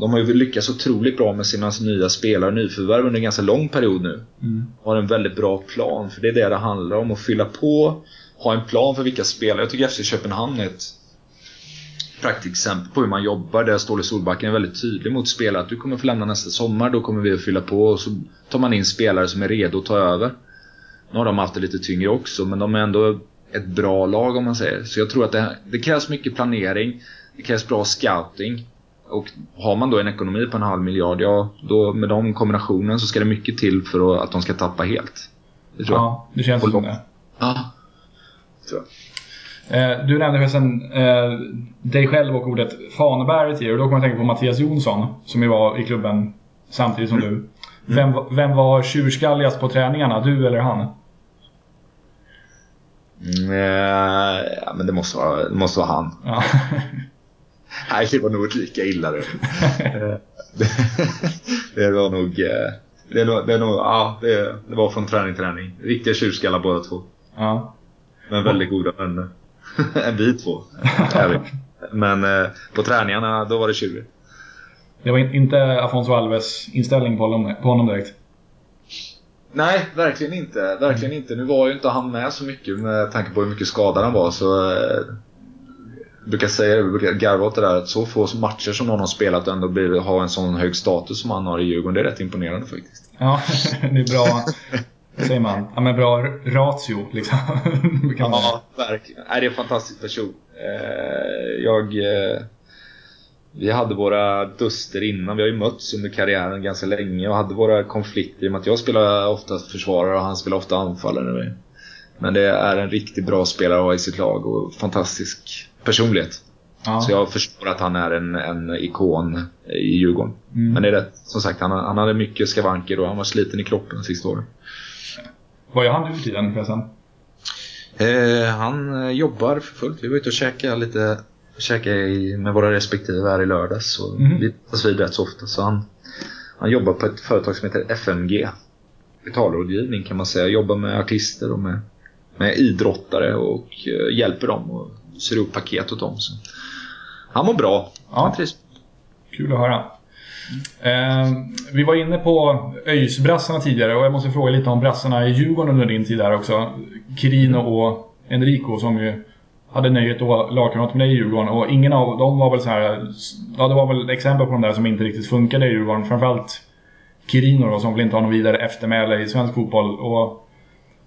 de har ju lyckats otroligt bra med sina nya spelare, nyförvärv under en ganska lång period nu. Mm. Har en väldigt bra plan, för det är det det handlar om. Att fylla på, ha en plan för vilka spelare. Jag tycker FC Köpenhamn är ett praktexempel på hur man jobbar. Där Ståle Solbacken är väldigt tydlig mot spelare. Att du kommer få lämna nästa sommar, då kommer vi att fylla på. Och så tar man in spelare som är redo att ta över. Nu har de haft det lite tyngre också, men de är ändå ett bra lag om man säger. Så jag tror att det, det krävs mycket planering. Det krävs bra scouting. Och har man då en ekonomi på en halv miljard, ja, då med de kombinationen så ska det mycket till för att de ska tappa helt. Det tror ja, jag. det känns som det. Ja, tror jag. Eh, du nämnde förresten eh, dig själv och ordet Faneberg tidigare och då kommer jag tänka på Mattias Jonsson som ju var i klubben samtidigt som mm. du. Vem, vem var tjurskalligast på träningarna? Du eller han? Mm, ja, men det måste vara, det måste vara han. Ja. Nej, det var nog lika illa det. det var nog... eh, Det, är nog, det, är nog, ja, det, det var från träning till träning. Riktiga tjurskallar båda två. ja. Men väldigt goda vänner. Vi två. Men eh, på träningarna, då var det tjurig. Det var in- inte Afonso Alves inställning på honom, på honom direkt. Nej, verkligen inte. Verkligen inte. Nu var ju inte han med så mycket med tanke på hur mycket skadad han var. Så, eh, jag brukar säga det, brukar garva åt det där att så få matcher som någon har spelat och ändå blir, ha en sån hög status som han har i Djurgården. Det är rätt imponerande faktiskt. Ja, det är bra... Säger man? Ja, men bra ratio liksom. Ja, verkligen. Nej, det är en fantastisk person. Eh, jag... Eh, vi hade våra duster innan. Vi har ju mötts under karriären ganska länge och hade våra konflikter i och med att jag spelar ofta försvarare och han spelar ofta anfallare. Men det är en riktigt bra spelare att ha i sitt lag och fantastisk personlighet. Ja. Så jag förstår att han är en, en ikon i Djurgården. Mm. Men det är rätt. Som sagt, han, han hade mycket skavanker och han var sliten i kroppen sista åren. Vad gör han nu för tiden förresten? Eh, han eh, jobbar för fullt. Vi var ute och käkade lite käkade i, med våra respektive här i lördags. Och Mhm. Vi tas vid rätt så ofta. Så han, han jobbar på ett företag som heter FMG. Betalrådgivning kan man säga. Jobbar med artister och med, med idrottare och eh, hjälper dem och ser upp paket åt dem. Så. Han mår bra. Ja. Han trivs. Kul att höra. Eh, vi var inne på ÖIS-brassarna tidigare och jag måste fråga lite om brassarna i Djurgården under din tid där också. Kirino och Enrico som ju hade nöjet att vara lagkamrat med dig i Djurgården och ingen av dem var väl så här. Ja, det var väl exempel på de där som inte riktigt funkade i Djurgården. Framförallt Kirino då som väl inte har någon vidare eftermäle i svensk fotboll. Och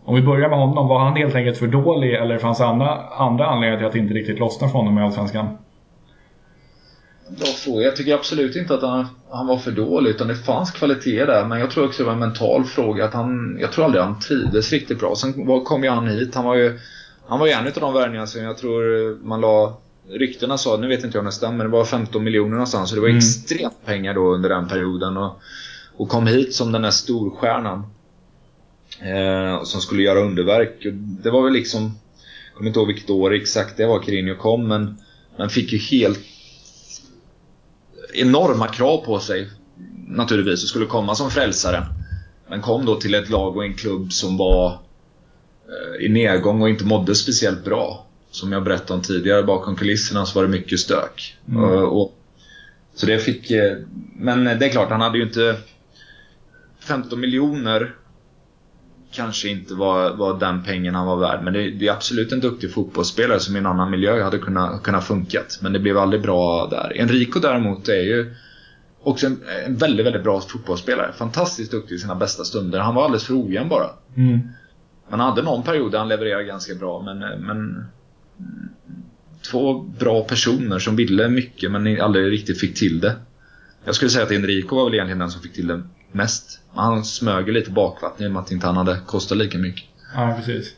om vi börjar med honom, var han helt enkelt för dålig eller fanns det andra, andra anledningar till att det inte riktigt lossnade för honom i Allsvenskan? Bra fråga. Jag tycker absolut inte att han, han var för dålig utan det fanns kvalitet där. Men jag tror också det var en mental fråga. Att han, jag tror aldrig han trivdes riktigt bra. Sen var- kom ju han hit. Han var ju, han var ju en av de värvningarna som jag tror man la Ryktena sa, nu vet inte jag om det stämmer, men det var 15 miljoner någonstans. Så det var Mm. extremt pengar då under den perioden. Och, och kom hit som den där storstjärnan. Eh, som skulle göra underverk. Det var väl liksom, jag kommer inte ihåg vilket år exakt det var Kirinho kom, men man fick ju helt enorma krav på sig naturligtvis och skulle komma som frälsare. Men kom då till ett lag och en klubb som var i nedgång och inte mådde speciellt bra. Som jag berättade om tidigare, bakom kulisserna så var det mycket stök. Mm. Eh, och, så det fick... eh, Men det är klart, han hade ju inte... 15 miljoner kanske inte var, var den pengen han var värd. Men det, det är absolut en duktig fotbollsspelare som i en annan miljö hade kunnat, kunnat funkat. Men det blev aldrig bra där. Enrico däremot är ju också en, en väldigt, väldigt bra fotbollsspelare. Fantastiskt duktig i sina bästa stunder. Han var alldeles för ojämn bara. Mm. Han hade någon period där han levererade ganska bra, men, men Två bra personer som ville mycket men aldrig riktigt fick till det. Jag skulle säga att Enrico var väl egentligen den som fick till det mest. Han smög lite bakvatten i och med att inte han hade kostat lika mycket. Ja, precis.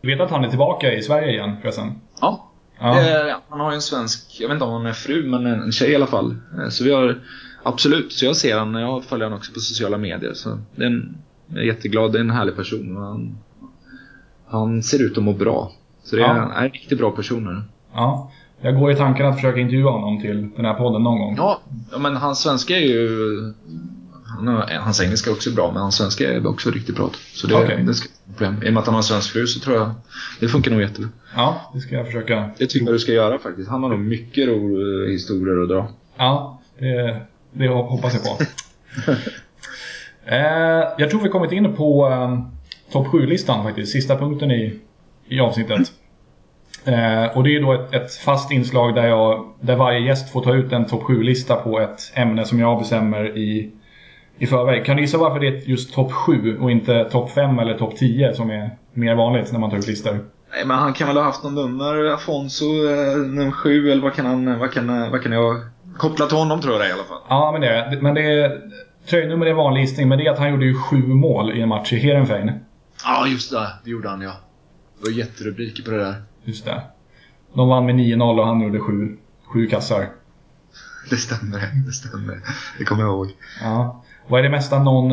Du vet att han är tillbaka i Sverige igen förresten? Ja, Ja. Eh, han har ju en svensk, jag vet inte om hon är fru, men en tjej i alla fall. Så vi har, absolut, så jag ser han, jag följer han också på sociala medier. Så det är en, jag är jätteglad, det är en härlig person. Han, han ser ut att må bra. Så det är, Ja. är en riktigt bra person. ja. Jag går i tanken att försöka intervjua honom till den här podden någon gång. Ja, men hans svenska är ju... Han har, hans engelska är också bra, men hans svenska är också riktigt bra. Så det, Okej. det ska problem. I och med att han har en svensk fru så tror jag det funkar nog jättebra. Ja, det ska jag försöka. Det tycker jag du ska göra faktiskt. Han har nog mycket roliga historier att dra. Ja, det, det hoppas jag på. eh, jag tror vi kommit in på eh, topp 7-listan faktiskt. Sista punkten i, i avsnittet. Eh, och det är då ett, ett fast inslag där, jag, där varje gäst får ta ut en topp 7-lista på ett ämne som jag bestämmer i, i förväg. Kan du gissa varför det är just topp 7 och inte topp 5 eller topp 10 som är mer vanligt när man tar ut listor? Nej, men han kan väl ha haft någon nummer, Afonso, eh, nummer sju eller vad kan han, vad kan, vad kan jag koppla till honom tror jag det i alla fall. Ja, men det. Men det är, tröjnummer är vanlig gissning, men det är att han gjorde ju sju mål i en match i Heerenveen. Ja, just det. Det gjorde han ja. Det var jätterubriker på det där. Just det. De vann med 9-0 och han gjorde sju, sju kassar. Det stämmer, det stämmer. Det kommer jag ihåg. Ja. Vad är det mesta någon...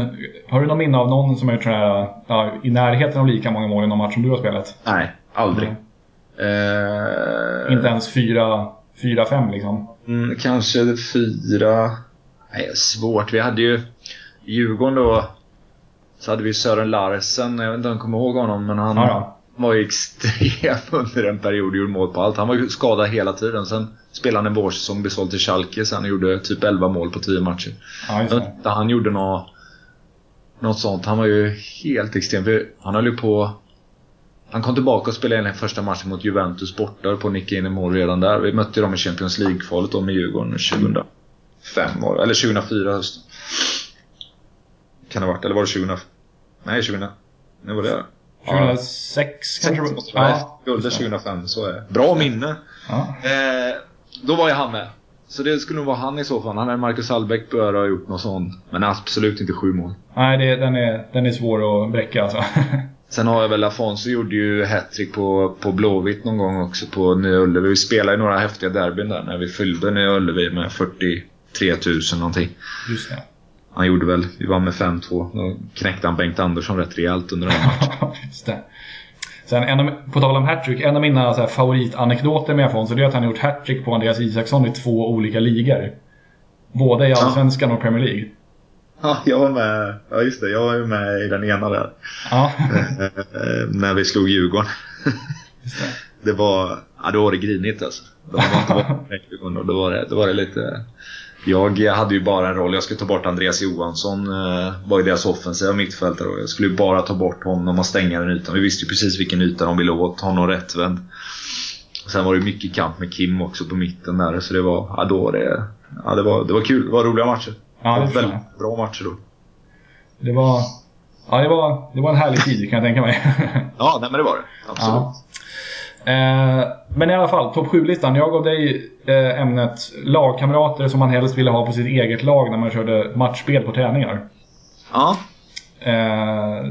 Har du någon minne av någon som har gjort sådär, ja, i närheten av lika många mål i någon match som du har spelat? Nej, Aldrig. Nej. Eh, Inte ens 4-5 liksom. Mm, kanske fyra... Nej, svårt. Vi hade ju Djurgården då. Så hade vi Sören Larsen. Jag vet inte om du kommer ihåg honom, men han Ja, var ju extrem under en period och gjorde mål på allt. Han var ju skadad hela tiden. Sen spelade han en vårsäsong, blev såld till Schalke. Sen gjorde typ 11 mål på 10 matcher. Ja, han gjorde något, något sånt. Han var ju helt extrem. Han höll ju på... Han kom tillbaka och spelade den första matchen mot Juventus borta på att nicka in i mål redan där. Vi mötte dem i Champions League-kvalet då med Djurgården 2005 var det, eller 2004 hösten. Kan det ha varit, eller var det 2000? Nej, 2000. När var det? 2006 kanske? Sex måste vara. Ja, Guldet just det. 2005, så är det. Bra minne. Ja. Eh, då var ju han med. Så det skulle nog vara han i så fall. Han är Marcus Hallbäck bör ha gjort något sånt. Men absolut inte sju mål. Nej, det, den, är, den är svår att bräcka alltså. Sen har jag väl Afonso gjorde ju hattrick på, på Blåvitt någon gång också på Nya Ullevi. Vi spelade ju några häftiga derbyn där när vi fyllde Nya Ullevi med 43 000 någonting. Just det. Han gjorde väl, vi var med 5-2. Då knäckte han Bengt Andersson rätt rejält under den matchen. Just det. Sen, en av, på tal om hattrick, en av mina så här, favoritanekdoter med Afonso det är att han har gjort hattrick på Andreas Isaksson i två olika ligor. Både i Allsvenskan och Premier League. ja, jag var med. Ja, just det. Jag var ju med i den ena där. Ja, Eh, när vi slog Djurgården. just det. Det var, ja då var det grinigt alltså. De var inte med Djurgården och då var, det, då var det lite... Jag hade ju bara en roll, jag skulle ta bort Andreas Johansson, eh, var ju deras offensiva mittfältare och jag skulle ju bara ta bort honom och stänga den ytan. Vi visste ju precis vilken yta de ville åt, honom rättvänd. Sen var det mycket kamp med Kim också på mitten där så det var, ja då var det, ja det var, det var kul, det var roliga matcher. Ja, det var väldigt bra matcher då. Det var, ja, det var, det var en härlig tid kan jag tänka mig. Ja, nej men det var det. Absolut. Ja. Eh, men i alla fall, topp 7-listan. Jag gav dig eh, ämnet lagkamrater som man helst ville ha på sitt eget lag när man körde matchspel på träningar. Ja, Eh,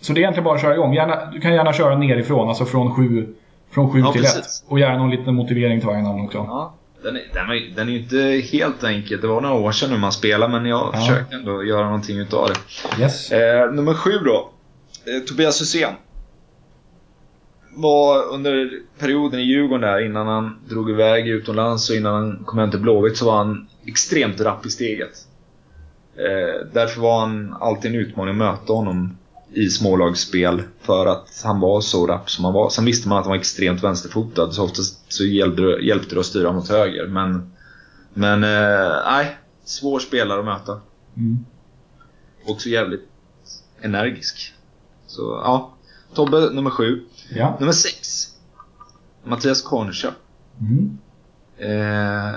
så det är egentligen bara att köra igång. Gärna, du kan gärna köra nerifrån, alltså från 7 från sju Ja, till 1. precis. Och gärna någon liten motivering till varje namn också. Ja, den är, den, är, den är inte helt enkel. Det var några år sedan nu man spelade, men jag Ja. försöker ändå göra någonting utav det. Yes. Eh, nummer sju då. Eh, Tobias Hysén. Var under perioden i Djurgården där, innan han drog iväg utomlands och innan han kom hem till Blåvitt, så var han extremt rapp i steget. Eh, därför var han alltid en utmaning att möta honom i smålagsspel för att han var så rapp som han var. Sen visste man att han var extremt vänsterfotad så oftast så hjälpte det, hjälpte det att styra mot höger. Men, men eh, nej, svår spelare att möta. Mm. Också jävligt energisk. Så ja, Tobbe nummer sju. Ja. Nummer sex. Mattias Concha. Mm. Eh,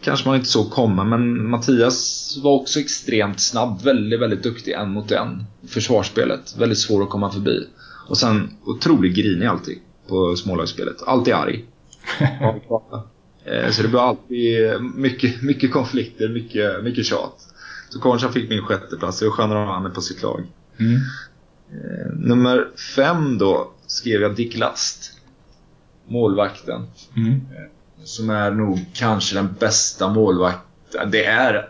kanske man inte såg komma, men Mattias var också extremt snabb. Väldigt, väldigt duktig en mot en. Försvarsspelet. Väldigt svår att komma förbi. Och sen otroligt grinig alltid på smålagsspelet. Alltid arg. eh, så det blev alltid mycket, mycket konflikter, mycket, mycket tjat. Så Concha fick min sjätteplats. Det var skönare att ha honom på sitt lag. Mm. Eh, nummer fem då skrev jag Dick Last. Målvakten. Mm. Som är nog kanske den bästa målvakten. Det är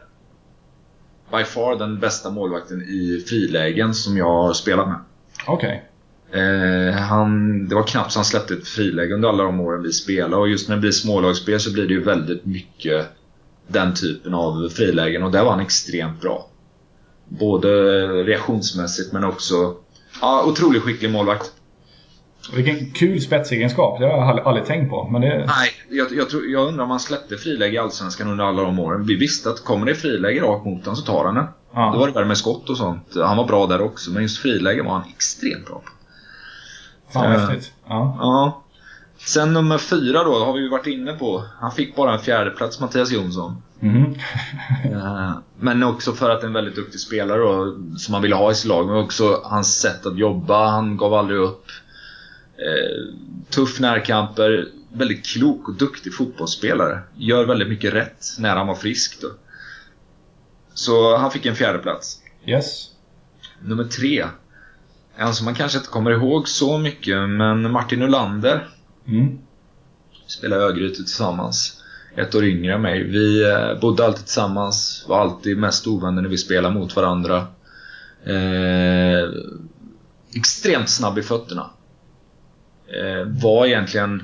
by far den bästa målvakten i frilägen som jag har spelat med. Okej. Eh, han, det var knappt så han släppte ett friläge under alla de åren vi spelade och just när det blir smålagsspel så blir det ju väldigt mycket den typen av frilägen och där var han extremt bra. Både reaktionsmässigt men också ja, otroligt skicklig målvakt. Vilken kul spetsegenskap. Det har jag aldrig, tänkt på. Men det... Nej, jag, jag, tror, jag undrar om han släppte friläge i Allsvenskan under alla de åren. Vi visste att kommer det friläge rakt mot honom så tar han den. Ja. Då var det värre med skott och sånt. Han var bra där också, men just friläge var han extremt bra på. Fan vad Eh. häftigt. Ja. Ja. Sen nummer fyra då, har vi ju varit inne på. Han fick bara en fjärde plats Mattias Jonsson. Eh, Men också för att en väldigt duktig spelare då, som man ville ha i sitt lag. Men också hans sätt att jobba. Han gav aldrig upp. Eh, tuff närkamper. Väldigt klok och duktig fotbollsspelare. Gör väldigt mycket rätt när han var frisk då. Så han fick en fjärde plats. Yes. Nummer tre. En som man kanske inte kommer ihåg så mycket, men Martin Ulander. Mm. spelade Örgryte tillsammans. Ett år yngre än mig. Vi eh, bodde alltid tillsammans, var alltid mest ovänner när vi spelade mot varandra. Eh, extremt snabb i fötterna. Eh, var egentligen...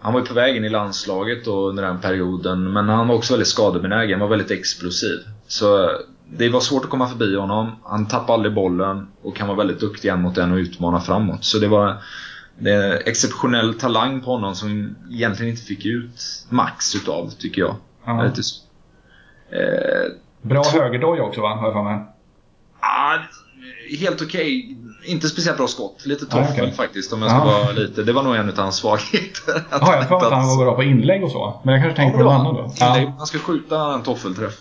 Han var ju på väg in i landslaget då under den perioden, men han var också väldigt skadebenägen, var väldigt explosiv. Så eh, det var svårt att komma förbi honom. Han tappade aldrig bollen och kan vara väldigt duktig en mot en och utmana framåt. Så det var det är exceptionell talang på honom som egentligen inte fick ut max utav, tycker jag. Ja. Lite så. Eh, Bra högerdoja också va, har jag för mig. ah, helt okej. Inte speciellt bra skott. Lite Ah, toffel okej. faktiskt om jag ska Ah. vara lite. Det var nog en av hans svagheter. Jaha, jag inte att han var bra på inlägg och så. Men jag kanske tänkte på Ja, någon annan då. Inlägg, Ja. Man ska skjuta en toffelträff.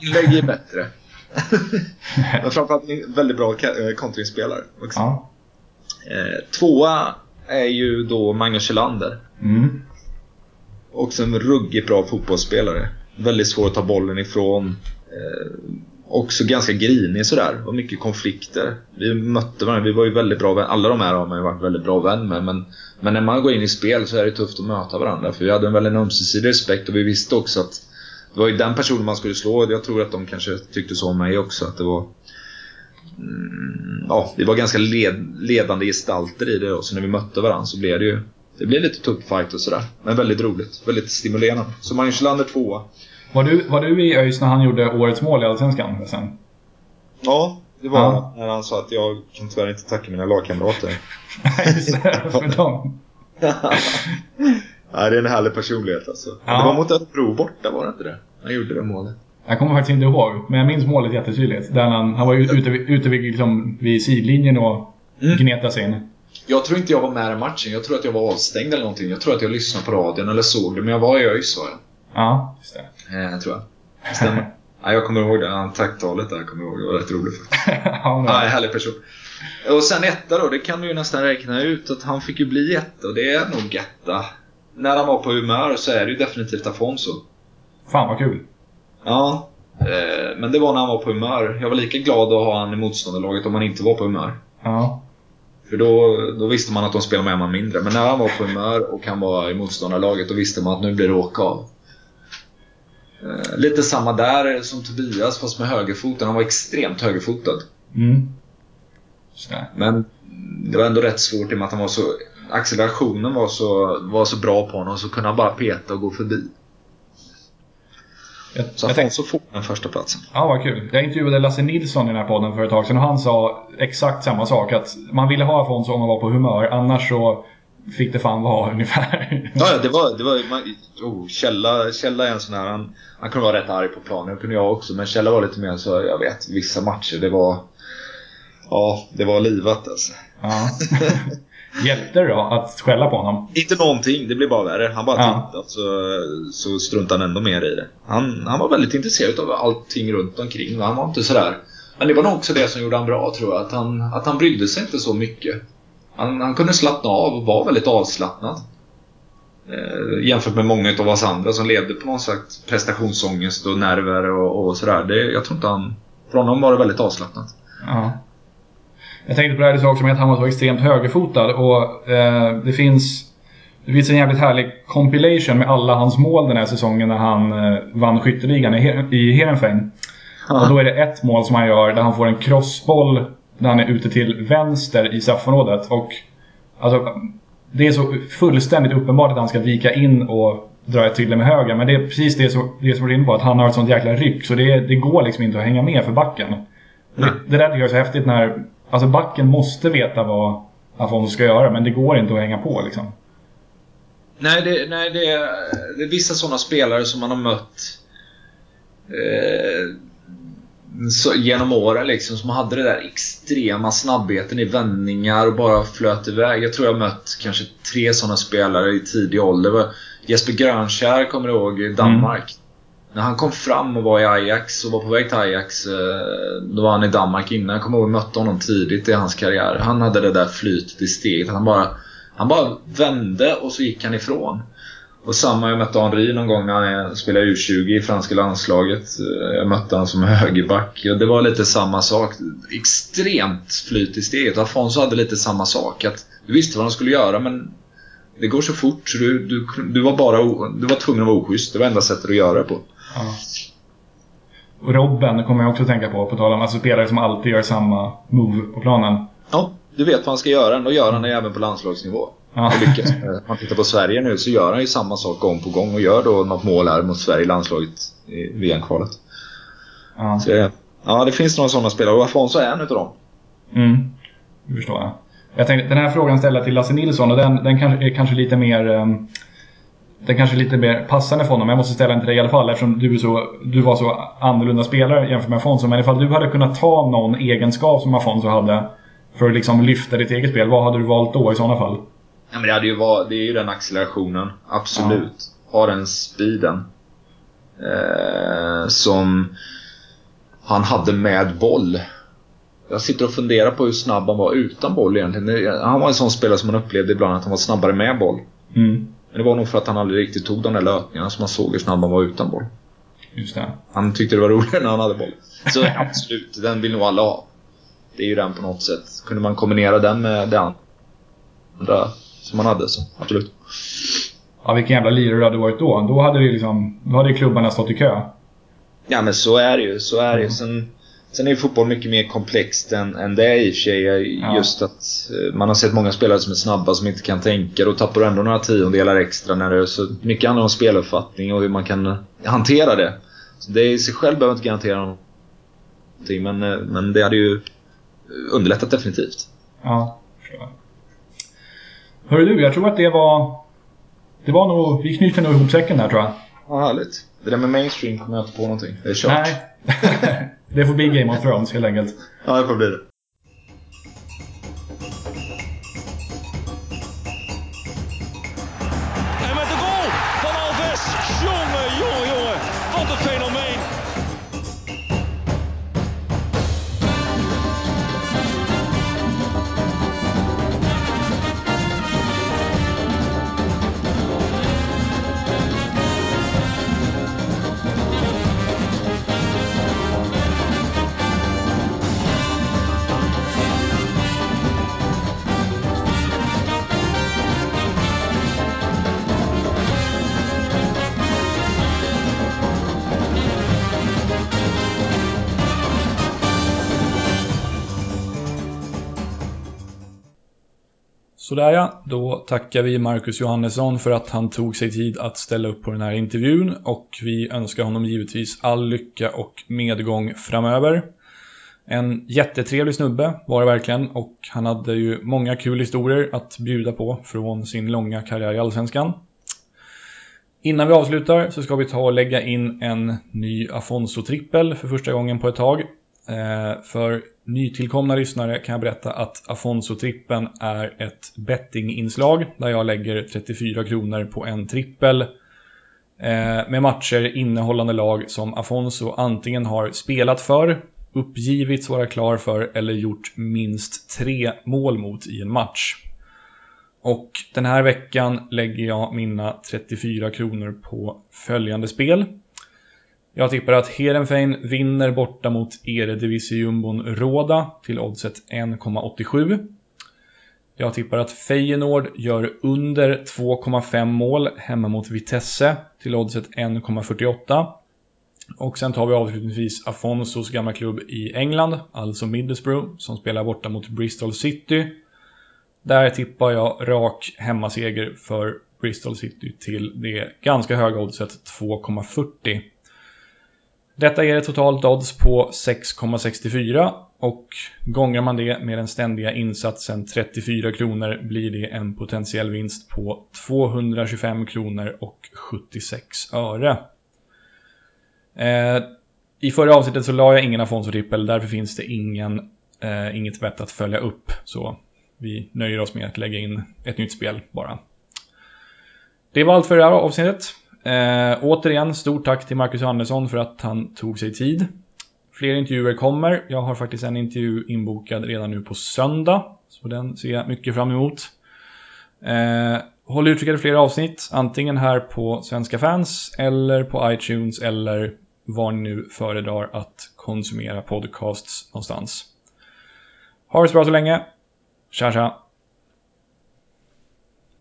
Inlägg är bättre. Men framförallt väldigt bra eh, kontringsspelare också. Eh, tvåa är ju då Magnus Kjellander. Mm. Också en ruggigt bra fotbollsspelare. Väldigt svår att ta bollen ifrån. Eh, också ganska grinig sådär. Och mycket konflikter. Vi mötte varandra. Vi var ju väldigt bra vänner. Alla de här har man ju varit väldigt bra vän med. Men, men när man går in i spel så är det tufft att möta varandra. För vi hade en väldigt ömsesidig respekt och vi visste också att det var ju den personen man skulle slå. Jag tror att de kanske tyckte så om mig också. Att det var... Mm, ja, vi var ganska led, ledande gestalter i det då. Så när vi mötte varandra så blev det ju det blev lite tuff fight och sådär. Men väldigt roligt. Väldigt stimulerande. Så Magnus Kjellander tvåa. Var, du, var du i ÖIS när han gjorde årets mål i Allsvenskan sen? Ja, det var Ja. när han sa att jag kan tyvärr inte tacka mina lagkamrater. Det, för dem. Nej, det är en härlig personlighet alltså. Ja. Det var mot Örebro borta, var det inte det? Han gjorde det målet. Jag kommer faktiskt inte ihåg, men jag minns målet jättetydligt. Där han, han var ju ute, ute vid, liksom, vid sidlinjen och Mm. gnetade sig in. Jag tror inte jag var med i matchen. Jag tror att jag var avstängd eller någonting. Jag tror att jag lyssnade på radion eller såg det. Men jag var i ÖIS var jag. Ja, just det. Eh, tror jag. Stämmer. ja, jag kommer ihåg det. Tacktalet där kommer jag ihåg. Det var rätt roligt faktiskt. ja, Ja, härlig person. Och sen etta då, det kan du ju nästan räkna ut att han fick ju bli etta och det är nog etta. När han var på humör så är det ju definitivt Afonso. Fan vad kul. Ja, eh, men det var när han var på humör. Jag var lika glad att ha han i motståndarlaget om han inte var på humör. Ja. För då, då visste man att de spelade med en man mindre. Men när han var på humör och han var i motståndarlaget då visste man att nu blir det åka av. Eh, lite samma där som Tobias fast med högerfoten. Han var extremt högerfotad. Mm. Men det var ändå rätt svårt i och med att han var så... Accelerationen var så, var så bra på honom så kunde han bara peta och gå förbi. Jag, Så jag Afonso får den första platsen. ja, vad kul. Jag intervjuade Lasse Nilsson i den här podden för ett tag sedan och han sa exakt samma sak. Att man ville ha Afonso om man var på humör, annars så fick det fan vara ungefär. Ja, ja, det var... Det var man, oh, Källa, Källa är en sån här... Han, han kunde vara rätt arg på planen, det kunde jag också. Men Källa var lite mer så, jag vet, vissa matcher det var... Ja, det var livat alltså. Ja. Hjälpte det då att skälla på honom? Inte någonting, det blev bara värre. Han bara Ja. tittade så, så struntade han ändå mer i det. Han, han var väldigt intresserad av allting runt omkring. Han var inte sådär... Men det var nog också det som gjorde han bra tror jag. Att han, att han brydde sig inte så mycket. Han, han kunde slappna av och var väldigt avslappnad. Eh, jämfört med många av oss andra som levde på någon slags prestationsångest och nerver och, och sådär. Det, jag tror inte han... För honom var det väldigt avslappnat. Ja. Jag tänkte på det här du sa också med att han var så extremt högerfotad och eh, det finns det finns en jävligt härlig compilation med alla hans mål den här säsongen när han eh, vann skytteligan i, Her- i Heerenveen. Och då är det ett mål som han gör där han får en crossboll där han är ute till vänster i straffområdet. Och alltså, det är så fullständigt uppenbart att han ska vika in och dra ett till med höger. Men det är precis det som, det som du är inne på, att han har ett sånt jäkla ryck. Så det, det går liksom inte att hänga med för backen. Det, det där tycker jag är så häftigt när... Alltså backen måste veta vad Afonso ska göra, men det går inte att hänga på liksom. Nej, det, nej det, är, det är vissa sådana spelare som man har mött eh, så, genom åren liksom, som hade det där extrema snabbheten i vändningar och bara flöt iväg. Jag tror jag har mött kanske tre sådana spelare i tidig ålder. Jesper Grönkär, kommer du ihåg, i Danmark. När han kom fram och var i Ajax och var på väg till Ajax, eh, då var han i Danmark innan. Jag kommer ihåg att jag mötte honom tidigt i hans karriär. Han hade det där flytet i steget. Han bara, han bara vände och så gick han ifrån. Och samma, jag mötte Henri någon gång när han spelade U20 i franska landslaget. Eh, jag mötte honom som högerback. Och det var lite samma sak. Extremt flyt i steget. Afonso hade lite samma sak. Att du visste vad han skulle göra men det går så fort så du, du, du var bara du var tvungen att vara oschysst. Det var enda sättet att göra det på. Ja. Och Robben kommer jag också tänka på, på tal om alltså spelare som alltid gör samma move på planen. Ja, du vet vad han ska göra, ändå gör han det även på landslagsnivå. Ja. lyckas. Om man tittar på Sverige nu så gör han ju samma sak gång på gång och gör då något mål här mot Sverige i landslaget i VM-kvalet. Ja. Så, ja, det finns några sådana spelare och Afonso är en utav dem. Mm, det förstår jag. Jag tänkte, den här frågan ställer till Lasse Nilsson och den, den kanske, är kanske lite mer um, den kanske är lite mer passande för honom. Jag måste ställa den till dig i alla fall eftersom du, så, du var så annorlunda spelare jämfört med Afonso. Men ifall du hade kunnat ta någon egenskap som Afonso hade för att liksom lyfta ditt eget spel. Vad hade du valt då i sådana fall? Ja, men det, hade ju varit, det är ju den accelerationen. Absolut. Ja. Ha den speeden. Eh, som han hade med boll. Jag sitter och funderar på hur snabb han var utan boll egentligen. Han var en sån spelare som man upplevde ibland att han var snabbare med boll. Mm. Men det var nog för att han aldrig riktigt tog de där löpningarna som man såg hur snabb han var utan boll. Just det. Han tyckte det var roligare när han hade boll. Så absolut, den vill nog alla ha. Det är ju den på något sätt. Kunde man kombinera den med det andra som man hade så absolut. Ja, vilken jävla lirare du hade varit då. Då hade, det liksom, då hade klubbarna stått i kö. Ja men så är det ju. Så är det mm. Sen, sen är ju fotboll mycket mer komplext än, än det i och för sig. Ja. Just att eh, man har sett många spelare som är snabba som inte kan tänka. Då tappar du ändå några tiondelar extra. När det, så mycket handlar om speluppfattning och hur man kan hantera det. Så det i sig själv behöver inte garantera någonting men, eh, men det hade ju underlättat definitivt. Ja, förstår. Hörru du, jag tror att det var... Det var nog... Vi knyter nog ihop säcken där tror jag. Ja, härligt. Det där med mainstream kommer jag inte på någonting. Det är kört. Nej. det får bli Game of Thrones helt enkelt. Ja, det får bli det. Sådär ja, då tackar vi Marcus Johannesson för att han tog sig tid att ställa upp på den här intervjun och vi önskar honom givetvis all lycka och medgång framöver. En jättetrevlig snubbe var det verkligen och han hade ju många kul historier att bjuda på från sin långa karriär i Allsvenskan. Innan vi avslutar så ska vi ta och lägga in en ny Afonso-trippel för första gången på ett tag. Eh, för nytillkomna lyssnare kan jag berätta att Afonso-trippen är ett bettinginslag där jag lägger 34 kronor på en trippel eh, med matcher innehållande lag som Afonso antingen har spelat för, uppgivits vara klar för eller gjort minst tre mål mot i en match. Och den här veckan lägger jag mina 34 kronor på följande spel. Jag tippar att Heerenveen vinner borta mot Eredivisie-jumbon Råda till oddset 1,87. Jag tippar att Feyenoord gör under 2,5 mål hemma mot Vitesse till oddset 1,48. Och sen tar vi avslutningsvis Afonsos gamla klubb i England, alltså Middlesbrough, som spelar borta mot Bristol City. Där tippar jag rak hemmaseger för Bristol City till det ganska höga oddset 2,40. Detta ger ett totalt odds på 6,64 och gånger man det med den ständiga insatsen 34 kronor blir det en potentiell vinst på 225 kronor och 76 öre. Eh, I förra avsnittet så la jag ingen Afonso-trippel, därför finns det ingen, eh, inget vett att följa upp. Så vi nöjer oss med att lägga in ett nytt spel bara. Det var allt för det här avsnittet. Eh, återigen, stort tack till Marcus Andersson för att han tog sig tid. Fler intervjuer kommer. Jag har faktiskt en intervju inbokad redan nu på söndag. Så den ser jag mycket fram emot. Eh, håll utkik efter fler avsnitt. Antingen här på Svenska fans eller på iTunes eller var ni nu föredrar att konsumera podcasts någonstans. Ha det så bra så länge. Tja tja!